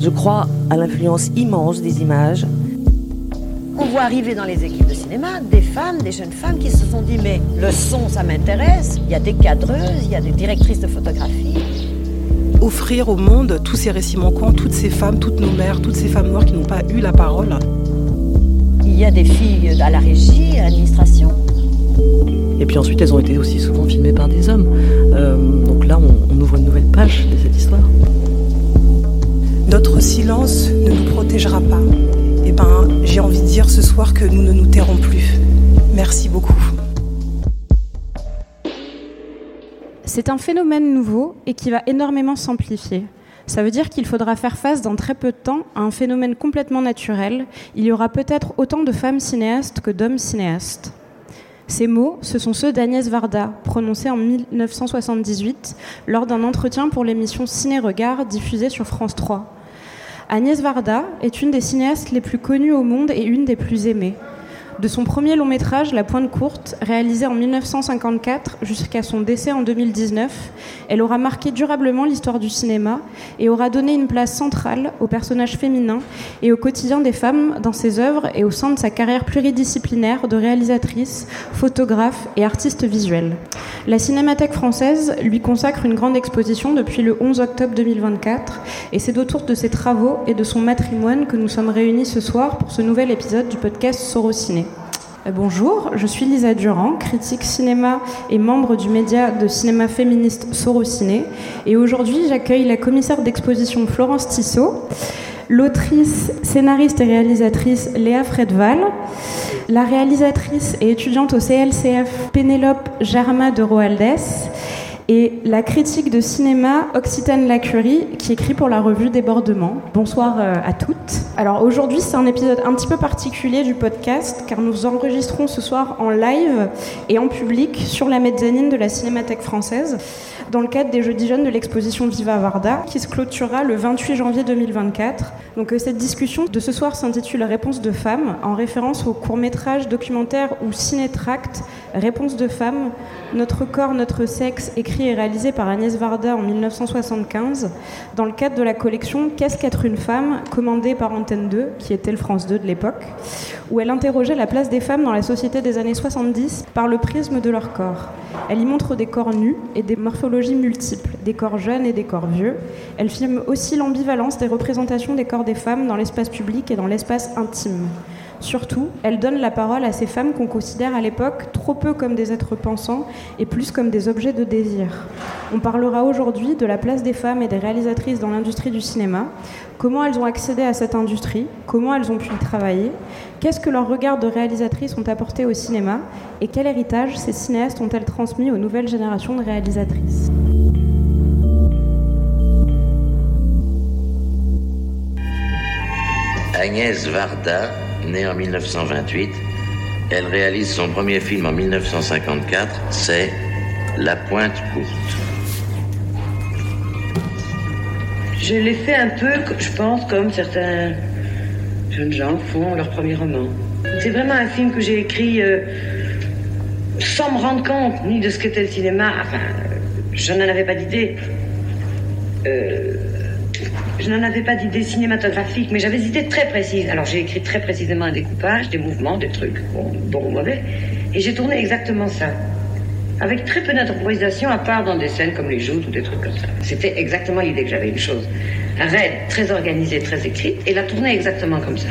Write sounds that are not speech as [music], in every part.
Je crois à l'influence immense des images. On voit arriver dans les équipes de cinéma des femmes, des jeunes femmes qui se sont dit mais le son ça m'intéresse, il y a des cadreuses, il y a des directrices de photographie. Offrir au monde tous ces récits manquants, toutes ces femmes, toutes nos mères, toutes ces femmes noires qui n'ont pas eu la parole. Il y a des filles à la régie, à l'administration. Et puis ensuite, elles ont été aussi souvent filmées par des hommes. Euh, donc là, on, on ouvre une nouvelle page de cette histoire. Notre silence ne nous protégera pas. Eh ben, j'ai envie de dire ce soir que nous ne nous tairons plus. Merci beaucoup. C'est un phénomène nouveau et qui va énormément s'amplifier. Ça veut dire qu'il faudra faire face dans très peu de temps à un phénomène complètement naturel. Il y aura peut-être autant de femmes cinéastes que d'hommes cinéastes. Ces mots, ce sont ceux d'Agnès Varda, prononcés en 1978 lors d'un entretien pour l'émission Ciné-Regard diffusée sur France 3. Agnès Varda est une des cinéastes les plus connues au monde et une des plus aimées. De son premier long métrage, La Pointe Courte, réalisé en 1954 jusqu'à son décès en 2019, elle aura marqué durablement l'histoire du cinéma et aura donné une place centrale aux personnages féminins et au quotidien des femmes dans ses œuvres et au sein de sa carrière pluridisciplinaire de réalisatrice, photographe et artiste visuelle. La Cinémathèque française lui consacre une grande exposition depuis le 11 octobre 2024 et c'est autour de ses travaux et de son matrimoine que nous sommes réunis ce soir pour ce nouvel épisode du podcast Sorociné. Euh, bonjour, je suis Lisa Durand, critique cinéma et membre du média de cinéma féministe Sorociné. Et aujourd'hui, j'accueille la commissaire d'exposition Florence Tissot, l'autrice, scénariste et réalisatrice Léa Fredval, la réalisatrice et étudiante au CLCF Pénélope Germa de Roaldès et la critique de cinéma Occitane Lacurie qui écrit pour la revue Débordement. Bonsoir euh, à toutes. Alors aujourd'hui c'est un épisode un petit peu particulier du podcast car nous enregistrons ce soir en live et en public sur la mezzanine de la Cinémathèque française dans le cadre des Jeudis Jeunes de l'exposition Viva Varda qui se clôturera le 28 janvier 2024. Donc euh, cette discussion de ce soir s'intitule Réponse de femmes en référence au court-métrage documentaire ou cinétract Réponse de femmes, Notre corps, notre sexe, écrit et réalisé par Agnès Varda en 1975 dans le cadre de la collection Qu'est-ce qu'être une femme commandée par Antenne 2, qui était le France 2 de l'époque, où elle interrogeait la place des femmes dans la société des années 70 par le prisme de leur corps. Elle y montre des corps nus et des morphologies multiples, des corps jeunes et des corps vieux. Elle filme aussi l'ambivalence des représentations des corps des femmes dans l'espace public et dans l'espace intime. Surtout, elle donne la parole à ces femmes qu'on considère à l'époque trop peu comme des êtres pensants et plus comme des objets de désir. On parlera aujourd'hui de la place des femmes et des réalisatrices dans l'industrie du cinéma, comment elles ont accédé à cette industrie, comment elles ont pu y travailler, qu'est-ce que leurs regards de réalisatrices ont apporté au cinéma et quel héritage ces cinéastes ont-elles transmis aux nouvelles générations de réalisatrices. Agnès Varda, née en 1928, elle réalise son premier film en 1954, c'est La Pointe Courte. Je l'ai fait un peu, je pense, comme certains jeunes gens font leur premier roman. C'est vraiment un film que j'ai écrit euh, sans me rendre compte ni de ce qu'était le cinéma. Enfin, je n'en avais pas d'idée. Euh, je n'en avais pas d'idée cinématographique, mais j'avais des idées très précises. Alors j'ai écrit très précisément un découpage, des mouvements, des trucs, bon, ou mauvais, et j'ai tourné exactement ça. Avec très peu d'improvisation, à part dans des scènes comme les joutes ou des trucs comme ça. C'était exactement l'idée que j'avais, une chose. Un raid très organisé, très écrit, et la tournée exactement comme ça.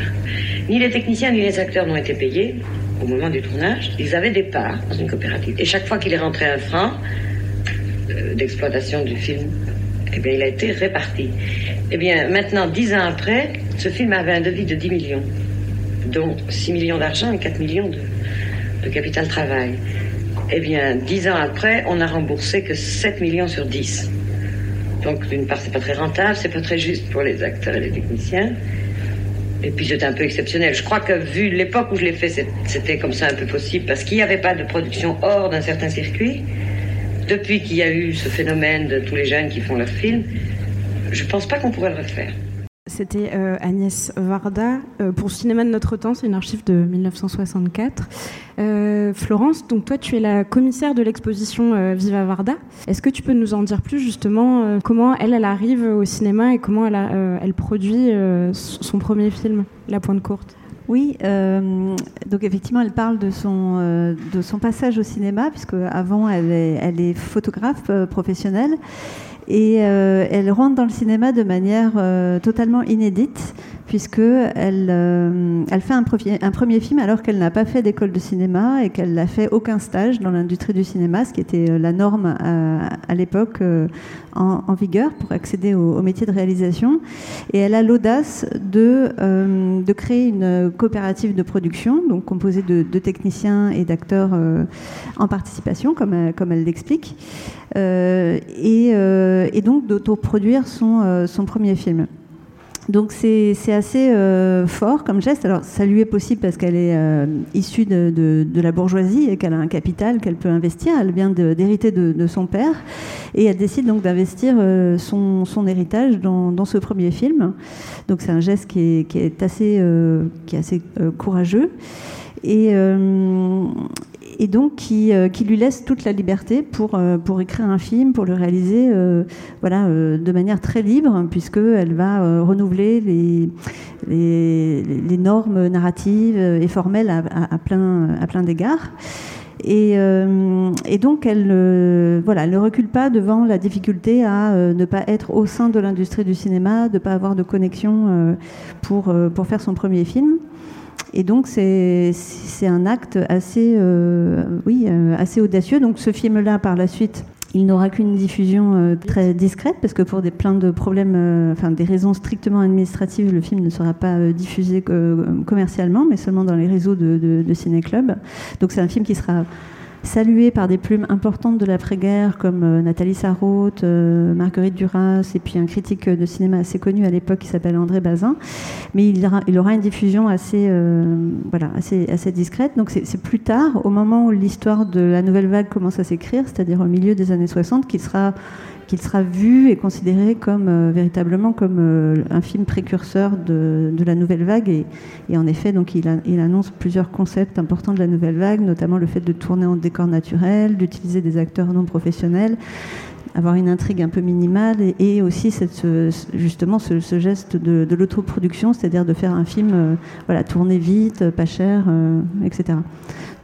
Ni les techniciens ni les acteurs n'ont été payés au moment du tournage. Ils avaient des parts dans une coopérative. Et chaque fois qu'il est rentré un franc euh, d'exploitation du film, eh bien, il a été réparti. Eh bien, maintenant, dix ans après, ce film avait un devis de 10 millions, dont 6 millions d'argent et 4 millions de, de capital travail. Eh bien, dix ans après, on n'a remboursé que 7 millions sur 10. Donc, d'une part, c'est pas très rentable, c'est pas très juste pour les acteurs et les techniciens. Et puis, c'est un peu exceptionnel. Je crois que, vu l'époque où je l'ai fait, c'était comme ça un peu possible, parce qu'il n'y avait pas de production hors d'un certain circuit. Depuis qu'il y a eu ce phénomène de tous les jeunes qui font leurs films, je pense pas qu'on pourrait le refaire. C'était euh, Agnès Varda euh, pour Cinéma de notre temps, c'est une archive de 1964. Euh, Florence, donc toi tu es la commissaire de l'exposition Viva Varda. Est-ce que tu peux nous en dire plus justement comment elle, elle arrive au cinéma et comment elle, elle produit son premier film, La Pointe Courte? Oui, donc effectivement, elle parle de son, de son passage au cinéma, puisque avant, elle est, elle est photographe professionnelle. Et euh, elle rentre dans le cinéma de manière euh, totalement inédite, puisqu'elle euh, elle fait un, premier film alors qu'elle n'a pas fait d'école de cinéma et qu'elle n'a fait aucun stage dans l'industrie du cinéma, ce qui était la norme à, l'époque en, vigueur pour accéder au, métier de réalisation. Et elle a l'audace de, créer une coopérative de production, donc composée de, techniciens et d'acteurs en participation, comme, elle l'explique. Euh, euh, et, donc d'autoproduire euh, son premier film. Donc c'est assez fort comme geste. Alors ça lui est possible parce qu'elle est issue de, de, la bourgeoisie et qu'elle a un capital qu'elle peut investir. Elle vient d'hériter de, de, son père et elle décide donc d'investir son, son, héritage dans, dans, ce premier film. Donc c'est un geste qui est, qui est assez, qui est assez courageux. Et, et donc qui, euh, qui, lui laisse toute la liberté pour, euh, pour écrire un film, pour le réaliser euh, voilà, de manière très libre, puisqu'elle va renouveler les, les, normes narratives et formelles à, plein, à plein d'égards. Et, et, donc, elle, voilà, ne recule pas devant la difficulté à ne pas être au sein de l'industrie du cinéma, de ne pas avoir de connexion pour, pour faire son premier film. Et donc c'est un acte assez, euh, oui, euh, assez audacieux. Donc ce film-là, par la suite, il n'aura qu'une diffusion euh, très discrète parce que pour des plein de problèmes, enfin des raisons strictement administratives, le film ne sera pas diffusé commercialement, mais seulement dans les réseaux de, de, de ciné-club. Donc c'est un film qui sera salué par des plumes importantes de l'après-guerre comme euh, Nathalie Sarraute, euh, Marguerite Duras et puis un critique de cinéma assez connu à l'époque qui s'appelle André Bazin. Mais il aura, une diffusion assez, euh, voilà, assez, assez discrète. Donc c'est plus tard, au moment où l'histoire de la nouvelle vague commence à s'écrire, c'est-à-dire au milieu des années 60, qu'il sera qu'il sera vu et considéré comme euh, véritablement comme euh, un film précurseur de, la nouvelle vague. Et, en effet, donc il, annonce plusieurs concepts importants de la nouvelle vague, notamment le fait de tourner en décor naturel, d'utiliser des acteurs non professionnels avoir une intrigue un peu minimale et, aussi justement ce, geste de, de l'autoproduction, c'est-à-dire de faire un film euh, voilà, tourné vite, pas cher, etc.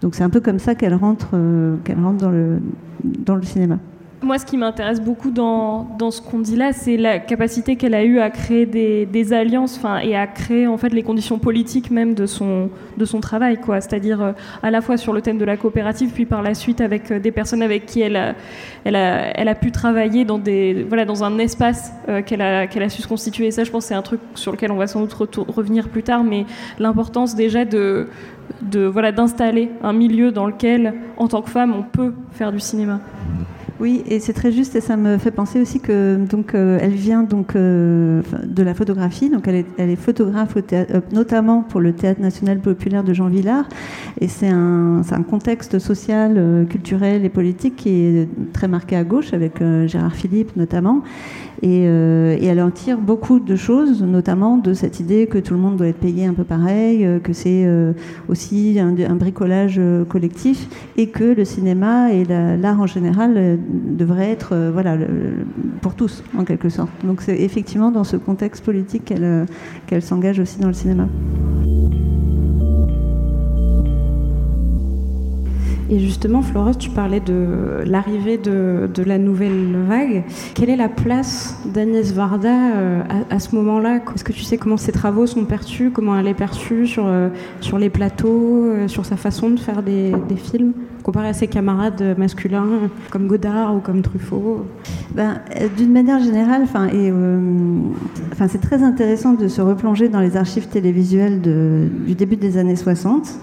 Donc c'est un peu comme ça qu'elle rentre, qu'elle rentre dans le, dans le cinéma. Moi, ce qui m'intéresse beaucoup dans, ce qu'on dit là, c'est la capacité qu'elle a eue à créer des, des alliances et à créer en fait les conditions politiques même de son, de son travail. C'est-à-dire euh, à la fois sur le thème de la coopérative, puis par la suite avec euh, des personnes avec qui elle a, elle a, elle a pu travailler dans, des, voilà, dans un espace euh, qu'elle a, qu'elle a su se constituer. Et ça, je pense, c'est un truc sur lequel on va sans doute revenir plus tard, mais l'importance déjà de, de voilà d'installer un milieu dans lequel, en tant que femme, on peut faire du cinéma. Oui, et c'est très juste et ça me fait penser aussi que donc euh, elle vient donc euh, de la photographie, donc elle est, elle est photographe au théâtre, euh, notamment pour le théâtre national populaire de Jean Villard, et c'est un, un, contexte social, culturel et politique qui est très marqué à gauche avec Gérard Philippe notamment, et, et, elle en tire beaucoup de choses, notamment de cette idée que tout le monde doit être payé un peu pareil, que c'est aussi un, bricolage collectif et que le cinéma et l'art en général devrait être euh, voilà, pour tous, en quelque sorte. Donc c'est effectivement dans ce contexte politique euh, qu'elle s'engage aussi dans le cinéma. Et justement, Florence, tu parlais de l'arrivée de, la nouvelle vague. Quelle est la place d'Agnès Varda euh, à, ce moment-là? Est-ce que tu sais comment ses travaux sont perçus Comment elle est perçue sur, sur les plateaux, sur sa façon de faire des, films? Comparé à ses camarades masculins comme Godard ou comme Truffaut? Ben, euh, D'une manière générale, euh, c'est très intéressant de se replonger dans les archives télévisuelles du début des années 60.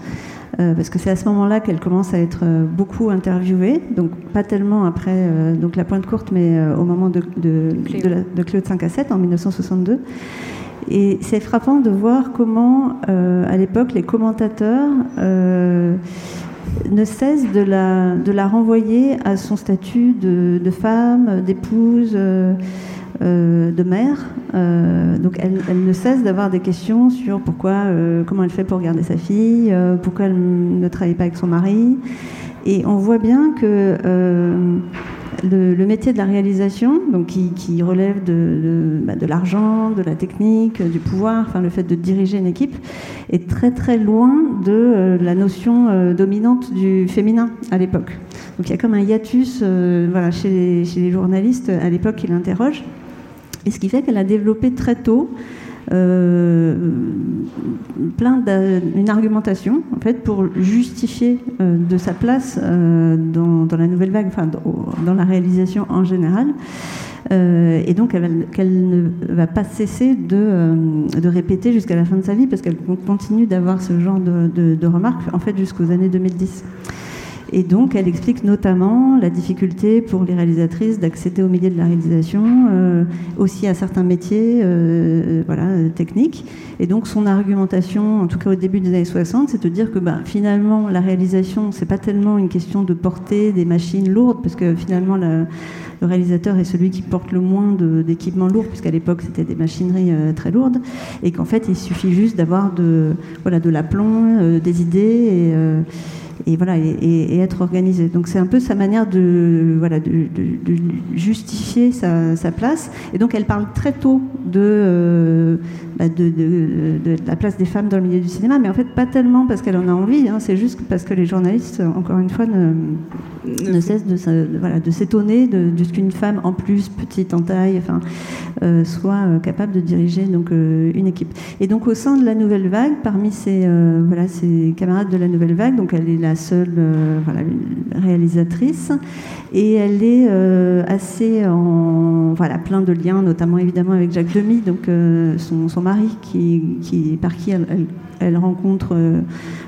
Euh, parce que c'est à ce moment-là qu'elle commence à être beaucoup interviewée, donc pas tellement après donc la pointe courte, mais au moment de, de, de, Cléo de 5 à 7 en 1962. Et c'est frappant de voir comment, à l'époque, les commentateurs ne cesse de la, de la renvoyer à son statut de, femme, d'épouse, euh, de mère. donc elle, ne cesse d'avoir des questions sur pourquoi, comment elle fait pour garder sa fille, pourquoi elle ne travaille pas avec son mari. Et on voit bien que le, métier de la réalisation, donc qui, relève de, bah, de, l'argent, de la technique, du pouvoir, enfin le fait de diriger une équipe, est très très loin de euh, la notion euh, dominante du féminin à l'époque. Donc il y a comme un hiatus euh, chez, chez, les journalistes à l'époque qui l'interrogent. Et ce qui fait qu'elle a développé très tôt euh, plein d'une argumentation en fait pour justifier euh, de sa place euh, dans, la nouvelle vague, enfin dans, la réalisation en général. et donc qu'elle ne va pas cesser de, répéter jusqu'à la fin de sa vie parce qu'elle continue d'avoir ce genre de, de remarques en fait jusqu'aux années 2010. Et donc, elle explique notamment la difficulté pour les réalisatrices d'accéder au milieu de la réalisation, euh, aussi à certains métiers euh, voilà, techniques. Et donc, son argumentation, en tout cas au début des années 60, c'est de dire que bah, finalement, la réalisation, c'est pas tellement une question de porter des machines lourdes, parce que finalement, le réalisateur est celui qui porte le moins d'équipements lourds, puisqu'à l'époque, c'était des machineries euh, très lourdes, et qu'en fait, il suffit juste d'avoir de, voilà, de l'aplomb, des idées, et voilà et, être organisé. Donc c'est un peu sa manière de voilà de, justifier sa, place. Et donc elle parle très tôt de, bah, de, de, la place des femmes dans le milieu du cinéma, mais en fait pas tellement parce qu'elle en a envie. Hein, c'est juste parce que les journalistes, encore une fois, ne, ne cessent de, voilà, de s'étonner de, ce qu'une femme en plus petite en taille, enfin, euh, soit euh, capable de diriger donc euh, une équipe. Et donc au sein de la nouvelle vague, parmi ses voilà ses camarades de la nouvelle vague, donc elle est la seule euh, réalisatrice et elle est euh, assez en voilà plein de liens, notamment évidemment avec Jacques Demy, donc euh, son, mari qui, qui, par qui elle, rencontre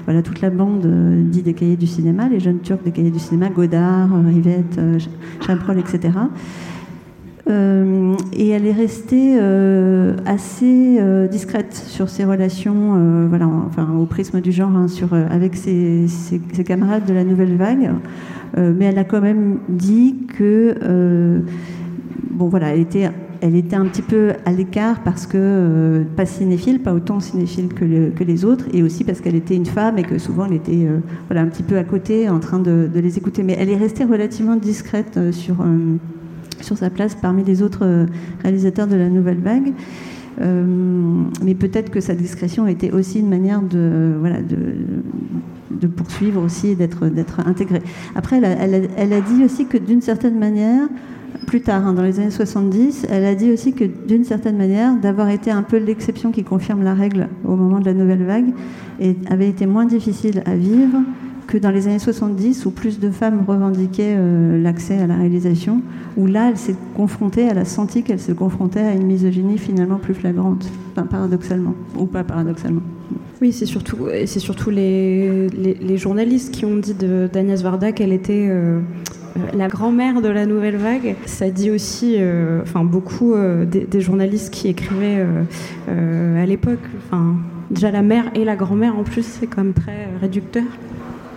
voilà toute la bande dit des cahiers du cinéma, les jeunes Turcs des cahiers du cinéma, Godard, Rivette, Chabrol, etc. Euh, et elle est restée euh, assez euh, discrète sur ses relations, voilà, enfin au prisme du genre, hein, sur, avec ses, ses, camarades de la nouvelle vague. mais elle a quand même dit que, bon voilà, elle était, elle était un petit peu à l'écart parce que pas cinéphile, pas autant cinéphile que, que, les autres, et aussi parce qu'elle était une femme et que souvent elle était, voilà, un petit peu à côté, en train de, les écouter. Mais elle est restée relativement discrète sur sur sa place parmi les autres euh, réalisateurs de la nouvelle vague. Euh, mais peut-être que sa discrétion était aussi une manière de, voilà, de, de poursuivre aussi et d'être, d'être intégrée. Après, elle a, dit aussi que d'une certaine manière, plus tard, hein, dans les années 70, elle a dit aussi que d'une certaine manière, d'avoir été un peu l'exception qui confirme la règle au moment de la nouvelle vague, et avait été moins difficile à vivre que dans les années 70, où plus de femmes revendiquaient euh, l'accès à la réalisation, où là, elle s'est confrontée, elle a senti qu'elle se confrontait à une misogynie finalement plus flagrante, paradoxalement, ou pas paradoxalement. Oui, c'est surtout, c'est surtout les, journalistes qui ont dit d'Agnès Varda qu'elle était euh, euh, la grand-mère de la nouvelle vague. Ça dit aussi, enfin beaucoup des, des, journalistes qui écrivaient à l'époque, enfin déjà la mère et la grand-mère en plus, c'est quand même très réducteur.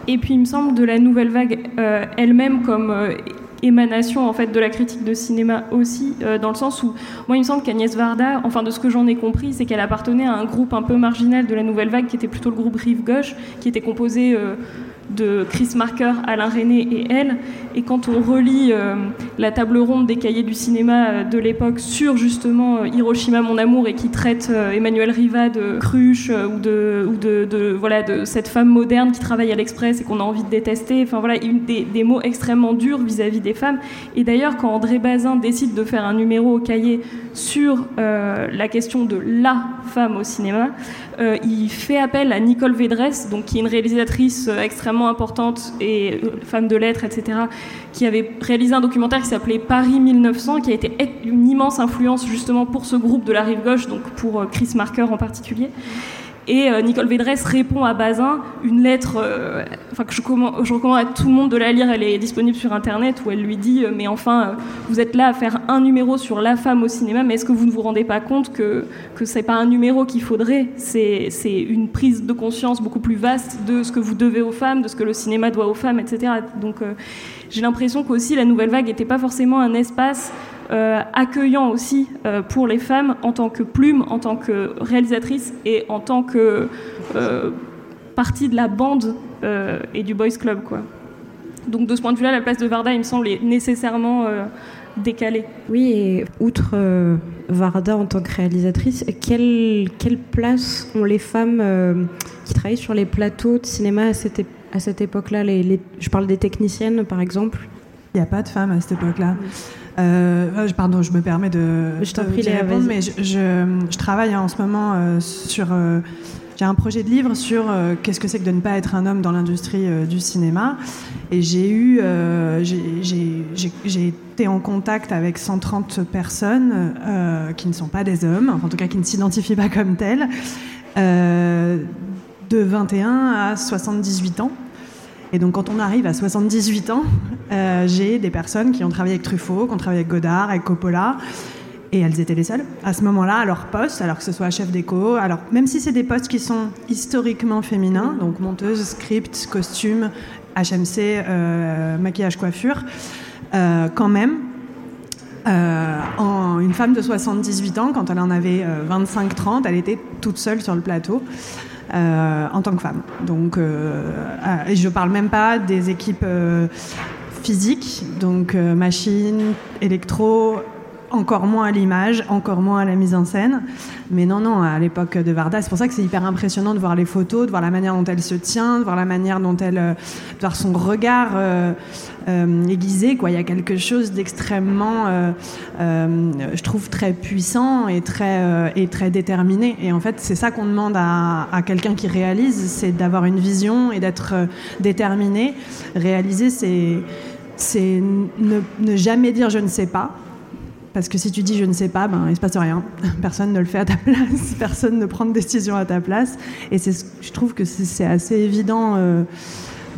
Et puis il me semble de la nouvelle vague euh, elle-même comme euh, émanation en fait de la critique de cinéma aussi, euh, dans le sens où moi il me semble qu'Agnès Varda, enfin de ce que j'en ai compris, c'est qu'elle appartenait à un groupe un peu marginal de la nouvelle vague qui était plutôt le groupe Rive Gauche, qui était composé de Chris Marker, Alain René et elle. Et quand on relit euh, la table ronde des cahiers du cinéma euh, de l'époque sur justement euh, Hiroshima mon amour et qui traite Emmanuel Riva de cruche ou, de, voilà, de cette femme moderne qui travaille à l'Express et qu'on a envie de détester, enfin voilà, des, des mots extrêmement durs vis-à-vis des femmes. Et d'ailleurs, quand André Bazin décide de faire un numéro au cahier sur la question de la femme au cinéma, il fait appel à Nicole Védresse, donc, qui est une réalisatrice extrêmement importante et euh, femme de lettres, etc., qui avait réalisé un documentaire qui s'appelait Paris 1900, qui a été une immense influence justement pour ce groupe de la rive gauche, donc pour euh, Chris Marker en particulier. Et euh, Nicole Védresse répond à Bazin une lettre euh, que je, recommande à tout le monde de la lire. Elle est disponible sur Internet où elle lui dit euh, Mais enfin, vous êtes là à faire un numéro sur la femme au cinéma, mais est-ce que vous ne vous rendez pas compte que, que ce n'est pas un numéro qu'il faudrait? C'est une prise de conscience beaucoup plus vaste de ce que vous devez aux femmes, de ce que le cinéma doit aux femmes, etc. Donc j'ai l'impression qu'aussi la nouvelle vague n'était pas forcément un espace accueillant aussi pour les femmes en tant que plume, en tant que réalisatrice et en tant que partie de la bande et du boys club quoi. Donc de ce point de vue-là, la place de Varda, il me semble, est nécessairement décalée. Oui, et outre Varda en tant que réalisatrice, quelle, quelle place ont les femmes euh, qui travaillent sur les plateaux de cinéma à cette, à cette époque-là? Les, Je parle des techniciennes, par exemple. Il n'y a pas de femmes à cette époque-là. Euh, pardon, je me permets de, je t'en prie, répondre, mais je, je, travaille en ce moment euh, sur j'ai un projet de livre sur euh, qu'est-ce que c'est que de ne pas être un homme dans l'industrie euh, du cinéma. Et j'ai eu, euh, j'ai été en contact avec 130 personnes qui ne sont pas des hommes, en tout cas qui ne s'identifient pas comme tels, de 21 à 78 ans. Et donc quand on arrive à 78 ans, j'ai des personnes qui ont travaillé avec Truffaut, qui ont travaillé avec Godard, avec Coppola, et elles étaient les seules à ce moment-là à leur poste, alors que ce soit chef d'éco. Alors même si c'est des postes qui sont historiquement féminins, donc monteuse, script, costume, HMC, euh, maquillage, coiffure, euh, quand même, euh, une femme de 78 ans, quand elle en avait 25-30, elle était toute seule sur le plateau. En tant que femme. Donc, et je parle même pas des équipes physiques, donc machines, électro, encore moins à l'image, encore moins à la mise en scène. Mais non, non, à l'époque de Varda, c'est pour ça que c'est hyper impressionnant de voir les photos, de voir la manière dont elle se tient, de voir la manière dont elle, euh, de voir son regard euh, euh, aiguisé. Quoi. Il y a quelque chose d'extrêmement, je trouve, très puissant et très, et très déterminé. Et en fait, c'est ça qu'on demande à, à quelqu'un qui réalise, c'est d'avoir une vision et d'être déterminé. Réaliser, c'est c'est ne, ne, jamais dire je ne sais pas, parce que si tu dis je ne sais pas, ben, il ne se passe rien. [laughs] Personne ne le fait à ta place, [laughs] personne ne prend de décision à ta place. Et je trouve que c'est assez évident euh,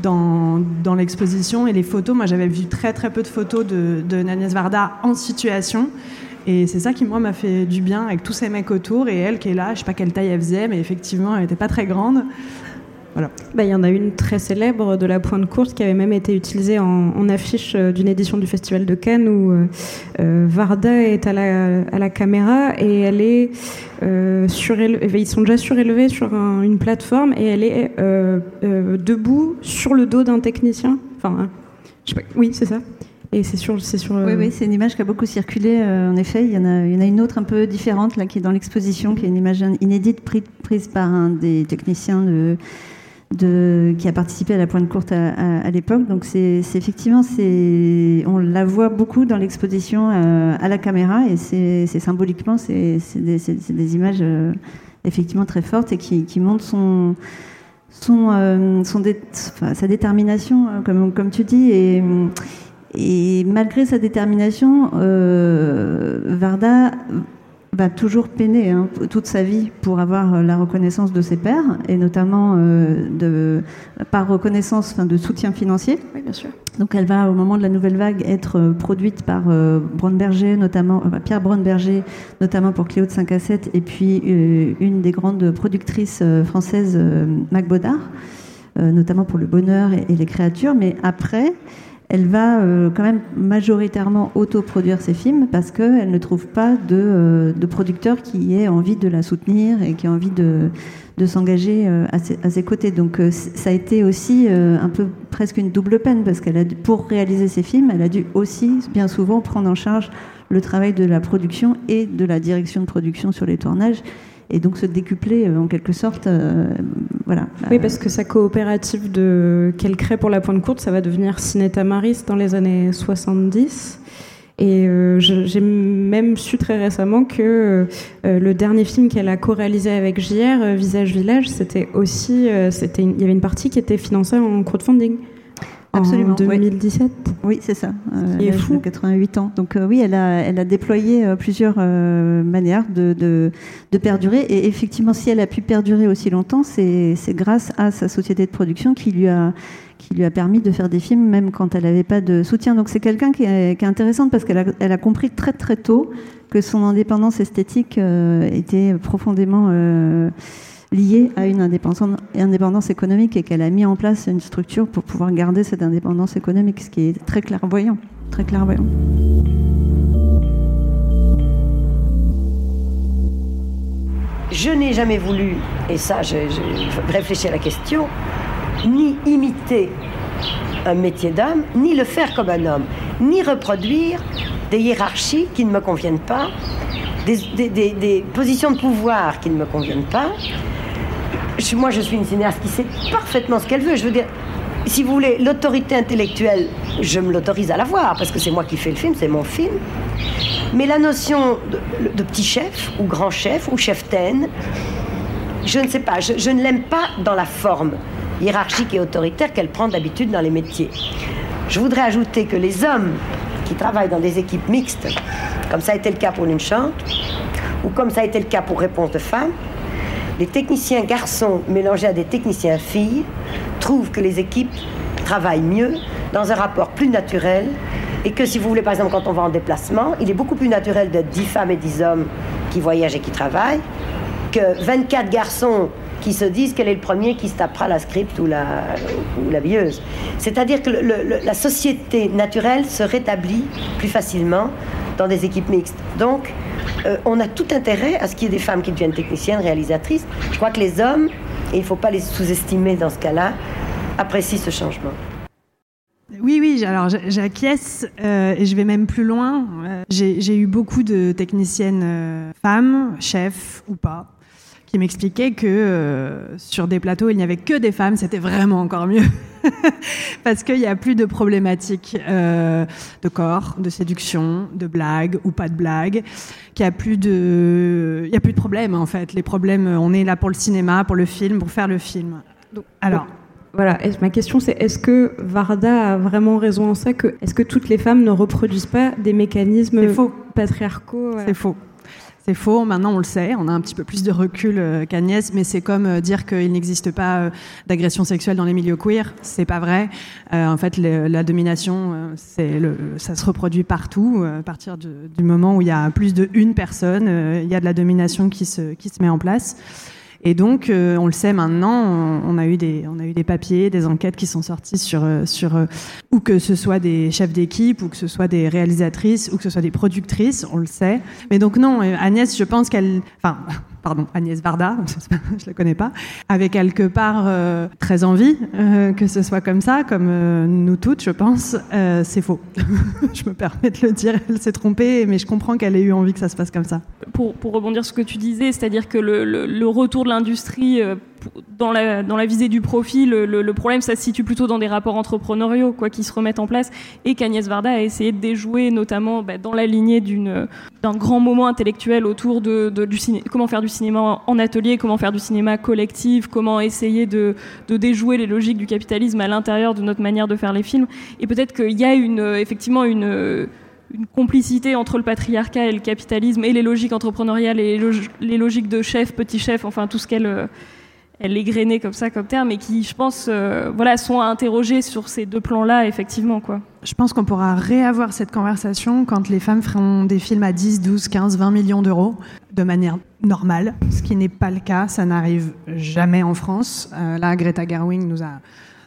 dans, dans l'exposition. Et les photos, moi j'avais vu très très peu de photos de, de Nagnès Varda en situation. Et c'est ça qui, moi, m'a fait du bien avec tous ces mecs autour et elle qui est là. Je sais pas quelle taille elle faisait, mais effectivement, elle n'était pas très grande. Bah, il y en a une très célèbre de la pointe courte qui avait même été utilisée en, affiche euh, d'une édition du Festival de Cannes où euh, euh, Varda est à la, à la, caméra et elle est surélevée, ils sont déjà surélevés sur une plateforme et elle est debout sur le dos d'un technicien. Enfin, je sais pas, oui, c'est ça. Et c'est sur, c'est sur. Oui, oui, c'est une image qui a beaucoup circulé. en effet, il y en a, il y en a une autre un peu différente là qui est dans l'exposition, qui est une image inédite prise par un des techniciens de qui a participé à la pointe courte à, l'époque. Donc c'est effectivement, on la voit beaucoup dans l'exposition euh, à la caméra et c'est symboliquement, c'est des, images euh, effectivement très fortes et qui, qui montrent son, son, euh, sa détermination, comme, comme tu dis. Et, et malgré sa détermination, Varda va toujours peiner hein, toute sa vie pour avoir euh, la reconnaissance de ses pairs, et notamment euh, de, par reconnaissance enfin, de soutien financier. Oui, bien sûr. Donc elle va, au moment de la nouvelle vague, être euh, produite par Brunberger, notamment, Pierre Brunberger, notamment pour Cléo de 5 à 7, et puis une des grandes productrices françaises, Mac Baudard, notamment pour Le Bonheur et, et les créatures. Mais après, elle va euh, quand même majoritairement autoproduire ses films parce qu'elle ne trouve pas de, euh, de, producteur qui ait envie de la soutenir et qui a envie de, de s'engager euh, à, à, ses côtés. Donc ça a été aussi un peu presque une double peine parce qu'elle a pour réaliser ses films, elle a dû aussi bien souvent prendre en charge le travail de la production et de la direction de production sur les tournages et donc se décupler euh, en quelque sorte. Euh, voilà. Oui, parce que sa coopérative de... qu'elle crée pour la pointe courte, ça va devenir Cineta Maris dans les années 70. Et euh, j'ai même su très récemment que le dernier film qu'elle a co-réalisé avec JR, Visage Village, c'était aussi, c'était il y avait une partie qui était financée en crowdfunding. Absolument. En 2017 Oui, c'est ça. Euh, est fou. 88 ans. Donc euh, oui, elle a, elle a déployé euh, plusieurs euh, manières de, de, de, perdurer. Et effectivement, si elle a pu perdurer aussi longtemps, c'est grâce à sa société de production qui lui a qui lui a permis de faire des films même quand elle n'avait pas de soutien. Donc c'est quelqu'un qui, qui, est intéressante parce qu'elle a, elle a compris très très tôt que son indépendance esthétique était profondément liée à une indépendance, économique et qu'elle a mis en place une structure pour pouvoir garder cette indépendance économique, ce qui est très clairvoyant, très clairvoyant. Je n'ai jamais voulu, et ça, je, réfléchis à la question, ni imiter un métier d'homme, ni le faire comme un homme, ni reproduire des hiérarchies qui ne me conviennent pas, des positions de pouvoir qui ne me conviennent pas, moi, je suis une cinéaste qui sait parfaitement ce qu'elle veut. Je veux dire, si vous voulez, l'autorité intellectuelle, je me l'autorise à l'avoir, parce que c'est moi qui fais le film, c'est mon film. Mais la notion de, petit chef, ou grand chef, ou chef ten, je ne sais pas, je, ne l'aime pas dans la forme hiérarchique et autoritaire qu'elle prend d'habitude dans les métiers. Je voudrais ajouter que les hommes qui travaillent dans des équipes mixtes, comme ça a été le cas pour Une ou comme ça a été le cas pour Réponse de femmes, les techniciens garçons mélangés à des techniciens filles trouvent que les équipes travaillent mieux dans un rapport plus naturel et que si vous voulez, par exemple, quand on va en déplacement, il est beaucoup plus naturel de 10 femmes et 10 hommes qui voyagent et qui travaillent que 24 garçons qui se disent quel est le premier qui se tapera la script ou la, ou la bieuse. C'est-à-dire que la société naturelle se rétablit plus facilement dans des équipes mixtes. Donc, euh, on a tout intérêt à ce qu'il y ait des femmes qui deviennent techniciennes, réalisatrices. Je crois que les hommes, et il ne faut pas les sous-estimer dans ce cas-là, apprécient ce changement. Oui, oui, alors j'acquiesce euh, et je vais même plus loin. Euh, j'ai eu beaucoup de techniciennes femmes, chefs ou pas, qui m'expliquait que euh, sur des plateaux, il n'y avait que des femmes, c'était vraiment encore mieux. [laughs] Parce qu'il n'y a plus de problématiques euh, de corps, de séduction, de blagues ou pas de blagues, qu'il n'y a plus de, il y a plus de problèmes en fait. Les problèmes, on est là pour le cinéma, pour le film, pour faire le film. Donc, alors. Voilà, ma question c'est est-ce que Varda a vraiment raison en ça que est-ce que toutes les femmes ne reproduisent pas des mécanismes patriarcaux C'est faux. C'est faux, maintenant on le sait, on a un petit peu plus de recul euh, qu'Agnès, mais c'est comme euh, dire qu'il n'existe pas euh, d'agression sexuelle dans les milieux queer, c'est pas vrai. en fait, la domination, c'est le, ça se reproduit partout. à partir du moment où il y a plus de une personne, il y a de la domination qui se, qui se met en place. Et donc, euh, on le sait maintenant, on, a eu des, on a eu des papiers, des enquêtes qui sont sorties sur, euh, sur euh, ou que ce soit des chefs d'équipe, ou que ce soit des réalisatrices, ou que ce soit des productrices, on le sait. Mais donc non, Agnès, je pense qu'elle, enfin, pardon, Agnès Varda, [laughs] je la connais pas, avait quelque part euh, très envie euh, que ce soit comme ça, comme euh, nous toutes, je pense. c'est faux. [laughs] je me permets de le dire, elle s'est trompée, mais je comprends qu'elle ait eu envie que ça se passe comme ça. Pour, rebondir sur ce que tu disais, c'est-à-dire que le, retour de l'industrie dans la, visée du profit, le, problème, ça se situe plutôt dans des rapports entrepreneuriaux quoi, qui se remettent en place et qu'Agnès Varda a essayé de déjouer, notamment bah, dans la lignée d'un grand moment intellectuel autour de, comment faire du cinéma en atelier, comment faire du cinéma collectif, comment essayer de, déjouer les logiques du capitalisme à l'intérieur de notre manière de faire les films. Et peut-être qu'il y a effectivement une une complicité entre le patriarcat et le capitalisme et les logiques entrepreneuriales et les, logiques de chef, petit chef, enfin tout ce qu'elle elle est comme ça comme terme et qui je pense euh, voilà sont à interroger sur ces deux plans là effectivement quoi. Je pense qu'on pourra réavoir cette conversation quand les femmes feront des films à 10, 12, 15, 20 millions d'euros de manière normale, ce qui n'est pas le cas, ça n'arrive jamais en France. Euh, là Greta Gerwig nous a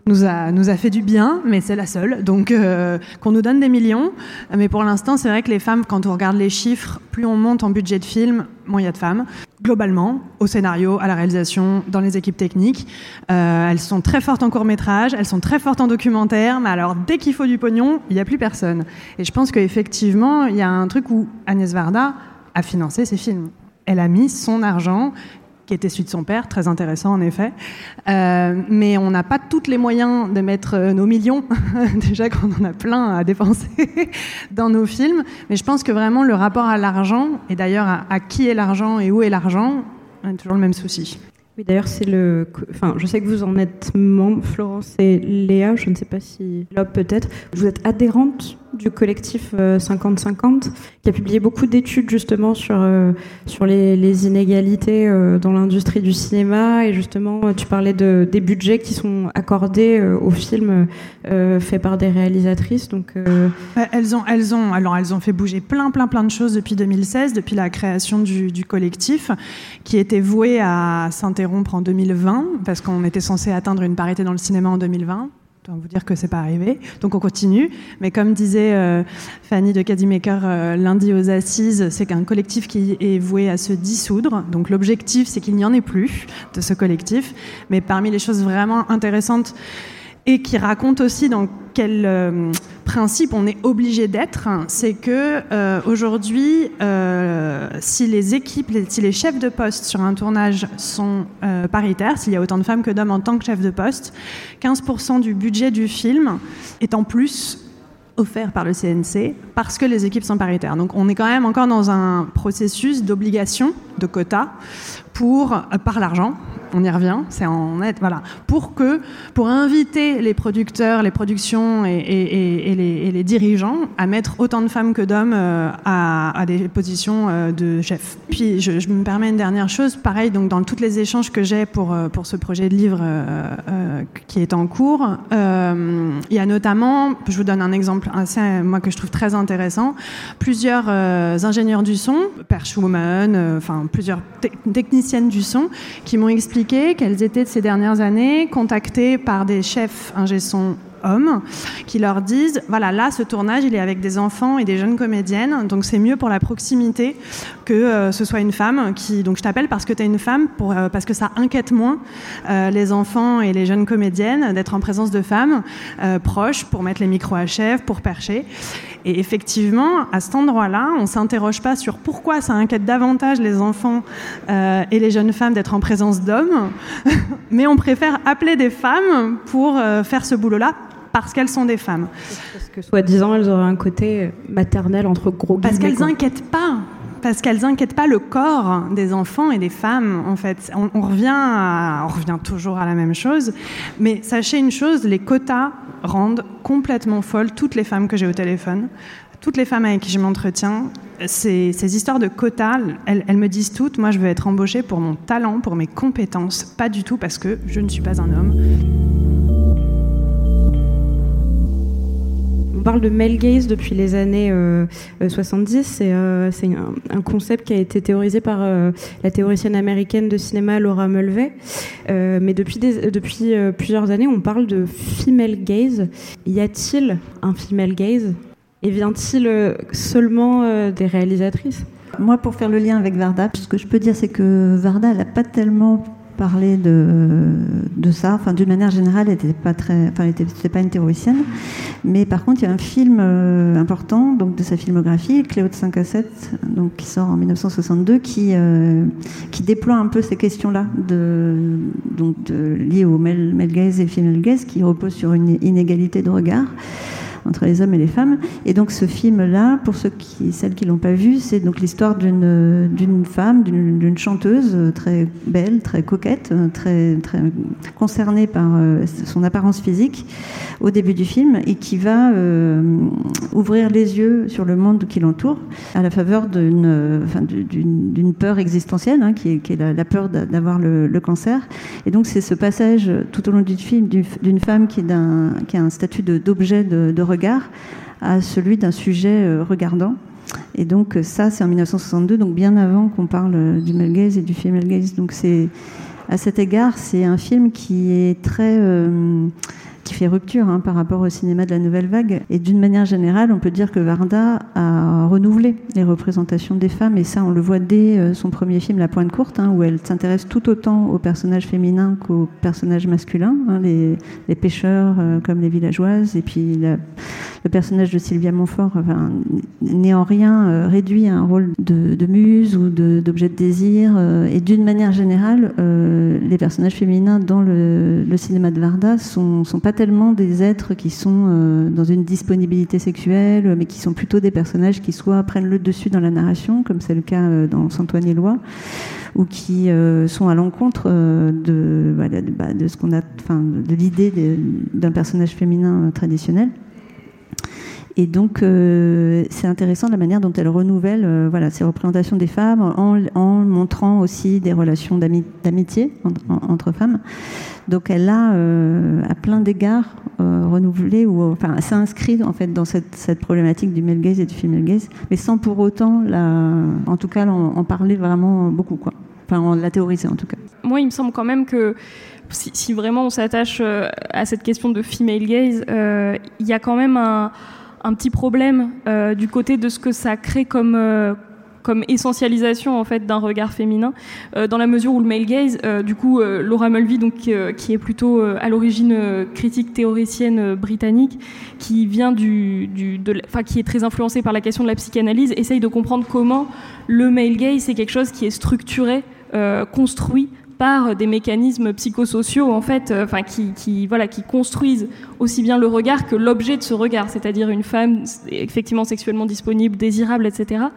nous a, nous a fait du bien, mais c'est la seule. Donc, euh, qu'on nous donne des millions. Mais pour l'instant, c'est vrai que les femmes, quand on regarde les chiffres, plus on monte en budget de film, moins il y a de femmes. Globalement, au scénario, à la réalisation, dans les équipes techniques. Euh, elles sont très fortes en court métrage, elles sont très fortes en documentaire, mais alors dès qu'il faut du pognon, il n'y a plus personne. Et je pense qu'effectivement, il y a un truc où Agnès Varda a financé ses films. Elle a mis son argent qui était celui de son père, très intéressant en effet. Euh, mais on n'a pas tous les moyens de mettre euh, nos millions, [laughs] déjà qu'on en a plein à dépenser [laughs] dans nos films. Mais je pense que vraiment le rapport à l'argent, et d'ailleurs à, qui est l'argent et où est l'argent, est toujours le même souci. Oui, d'ailleurs, c'est le. Enfin, je sais que vous en êtes membre, Florence et Léa, je ne sais pas si. Là, peut-être. Vous êtes adhérente du collectif 50-50, euh, qui a publié beaucoup d'études justement sur, euh, sur les, inégalités euh, dans l'industrie du cinéma. Et justement, tu parlais de, des budgets qui sont accordés aux films faits par des réalisatrices. Donc, elles, ont, elles, ont, alors, elles ont fait bouger plein, plein, plein de choses depuis 2016, depuis la création du, du collectif, qui était voué à s'interrompre en 2020, parce qu'on était censé atteindre une parité dans le cinéma en 2020 Autant vous dire que c'est pas arrivé. Donc on continue. Mais comme disait euh, Fanny de Cadimaker euh, lundi aux assises, c'est qu'un collectif qui est voué à se dissoudre. Donc l'objectif, c'est qu'il n'y en ait plus de ce collectif. Mais parmi les choses vraiment intéressantes et qui raconte aussi dans quel euh, principe on est obligé d'être, c'est que euh, aujourd'hui, euh, si les équipes, si les chefs de poste sur un tournage sont paritaires, s'il y a autant de femmes que d'hommes en tant que chef de poste, 15% du budget du film est en plus offert par le CNC parce que les équipes sont paritaires. Donc on est quand même encore dans un processus d'obligation, de quotas, pour, par l'argent, on y revient, c'est en net, voilà, pour que, pour inviter les producteurs, les productions et, les, dirigeants à mettre autant de femmes que d'hommes euh, à, des positions euh, de chef. Puis je, me permets une dernière chose, pareil, donc dans tous les échanges que j'ai pour, euh, pour ce projet de livre qui est en cours, il y a notamment, je vous donne un exemple assez, moi que je trouve très intéressant, plusieurs ingénieurs du son, Perchwoman, enfin plusieurs techniciennes du son, qui m'ont expliqué qu'elles étaient ces dernières années contactées par des chefs ingé hommes qui leur disent voilà là ce tournage il est avec des enfants et des jeunes comédiennes donc c'est mieux pour la proximité que euh, ce soit une femme qui donc je t'appelle parce que tu es une femme pour, euh, parce que ça inquiète moins euh, les enfants et les jeunes comédiennes d'être en présence de femmes proches pour mettre les micros à chef pour percher et effectivement à cet endroit-là on s'interroge pas sur pourquoi ça inquiète davantage les enfants et les jeunes femmes d'être en présence d'hommes [laughs] mais on préfère appeler des femmes pour faire ce boulot-là parce qu'elles sont des femmes. Parce que soi-disant, elles auraient un côté maternel entre gros guillemets. Parce qu'elles n'inquiètent pas. Parce qu'elles n'inquiètent pas le corps des enfants et des femmes, en fait. On, revient on revient toujours à la même chose. Mais sachez une chose, les quotas rendent complètement folles toutes les femmes que j'ai au téléphone toutes les femmes avec qui je m'entretiens, ces, ces, histoires de quotas, elles, elles, me disent toutes, moi je veux être embauchée pour mon talent, pour mes compétences, pas du tout parce que je ne suis pas un homme. On parle de male gaze depuis les années 70. Euh, euh, c'est euh, un, concept qui a été théorisé par la théoricienne américaine de cinéma Laura Mulvey. mais depuis, plusieurs années, on parle de female gaze. Y a-t-il un female gaze? Et vient-il seulement des réalisatrices? Moi, pour faire le lien avec Varda, ce que je peux dire, c'est que Varda, n'a pas tellement parler de, de ça. Enfin, d'une manière générale, elle n'était pas très, enfin, pas une théoricienne. Mais par contre, il y a un film euh, important, donc de sa filmographie, Cléo de 5 à 7, donc qui sort en 1962, qui euh, qui déploie un peu ces questions-là, de, liées au male, et female qui reposent sur une inégalité de regard entre les hommes et les femmes. Et donc ce film-là, pour ceux qui, celles qui l'ont pas vu, c'est donc l'histoire d'une d'une femme, d'une chanteuse très belle, très coquette, très très concernée par euh, son apparence physique au début du film et qui va euh, ouvrir les yeux sur le monde qui l'entoure à la faveur d'une enfin, d'une peur existentielle hein, qui est, qui est la, peur d'avoir le, cancer. Et donc c'est ce passage tout au long du film d'une femme qui, est qui a un statut d'objet de, de regard à celui d'un sujet euh, regardant. Et donc ça, c'est en 1962, donc bien avant qu'on parle du male gaze et du female gaze. Donc c'est à cet égard, c'est un film qui est très euh, qui fait rupture hein, par rapport au cinéma de la nouvelle vague. Et d'une manière générale, on peut dire que Varda a renouvelé les représentations des femmes, et ça, on le voit dès euh, son premier film, La Pointe Courte, hein, où elle s'intéresse tout autant aux personnages féminins qu'aux personnages masculins, hein, les, pêcheurs euh, comme les villageoises, et puis le personnage de Sylvia Montfort n'est en rien euh, réduit à un rôle de, muse ou d'objet de, désir. et d'une manière générale, les personnages féminins dans le, le cinéma de Varda sont, sont pas tellement des êtres qui sont euh, dans une disponibilité sexuelle, mais qui sont plutôt des personnages qui soit prennent le dessus dans la narration, comme c'est le cas euh, dans Saint-Ouen Loi, ou qui euh, sont à l'encontre de, bah, de, ce qu'on a, de l'idée d'un personnage féminin traditionnel. Et donc, c'est intéressant la manière dont elle renouvelle voilà, ces représentations des femmes en, en montrant aussi des relations d'amitié entre femmes. Donc elle a, euh, à plein d'égards, euh, renouvelé ou enfin s'inscrit en fait dans cette, cette, problématique du male gaze et du female gaze, mais sans pour autant, la, en tout cas, en, en parler vraiment beaucoup quoi. Enfin, on l'a théorisé en tout cas. moi, il me semble quand même que si, vraiment on s'attache à cette question de female gaze, il y a quand même un, un petit problème du côté de ce que ça crée comme comme essentialisation en fait d'un regard féminin, euh, dans la mesure où le male gaze, euh, du coup, euh, Laura Mulvey, donc qui est plutôt à l'origine critique théoricienne britannique, qui vient du, du de, enfin qui est très influencée par la question de la psychanalyse, essaye de comprendre comment le male gaze c'est quelque chose qui est structuré, construit par des mécanismes psychosociaux en fait, enfin qui, voilà qui construisent aussi bien le regard que l'objet de ce regard, c'est-à-dire une femme effectivement sexuellement disponible, désirable, etc.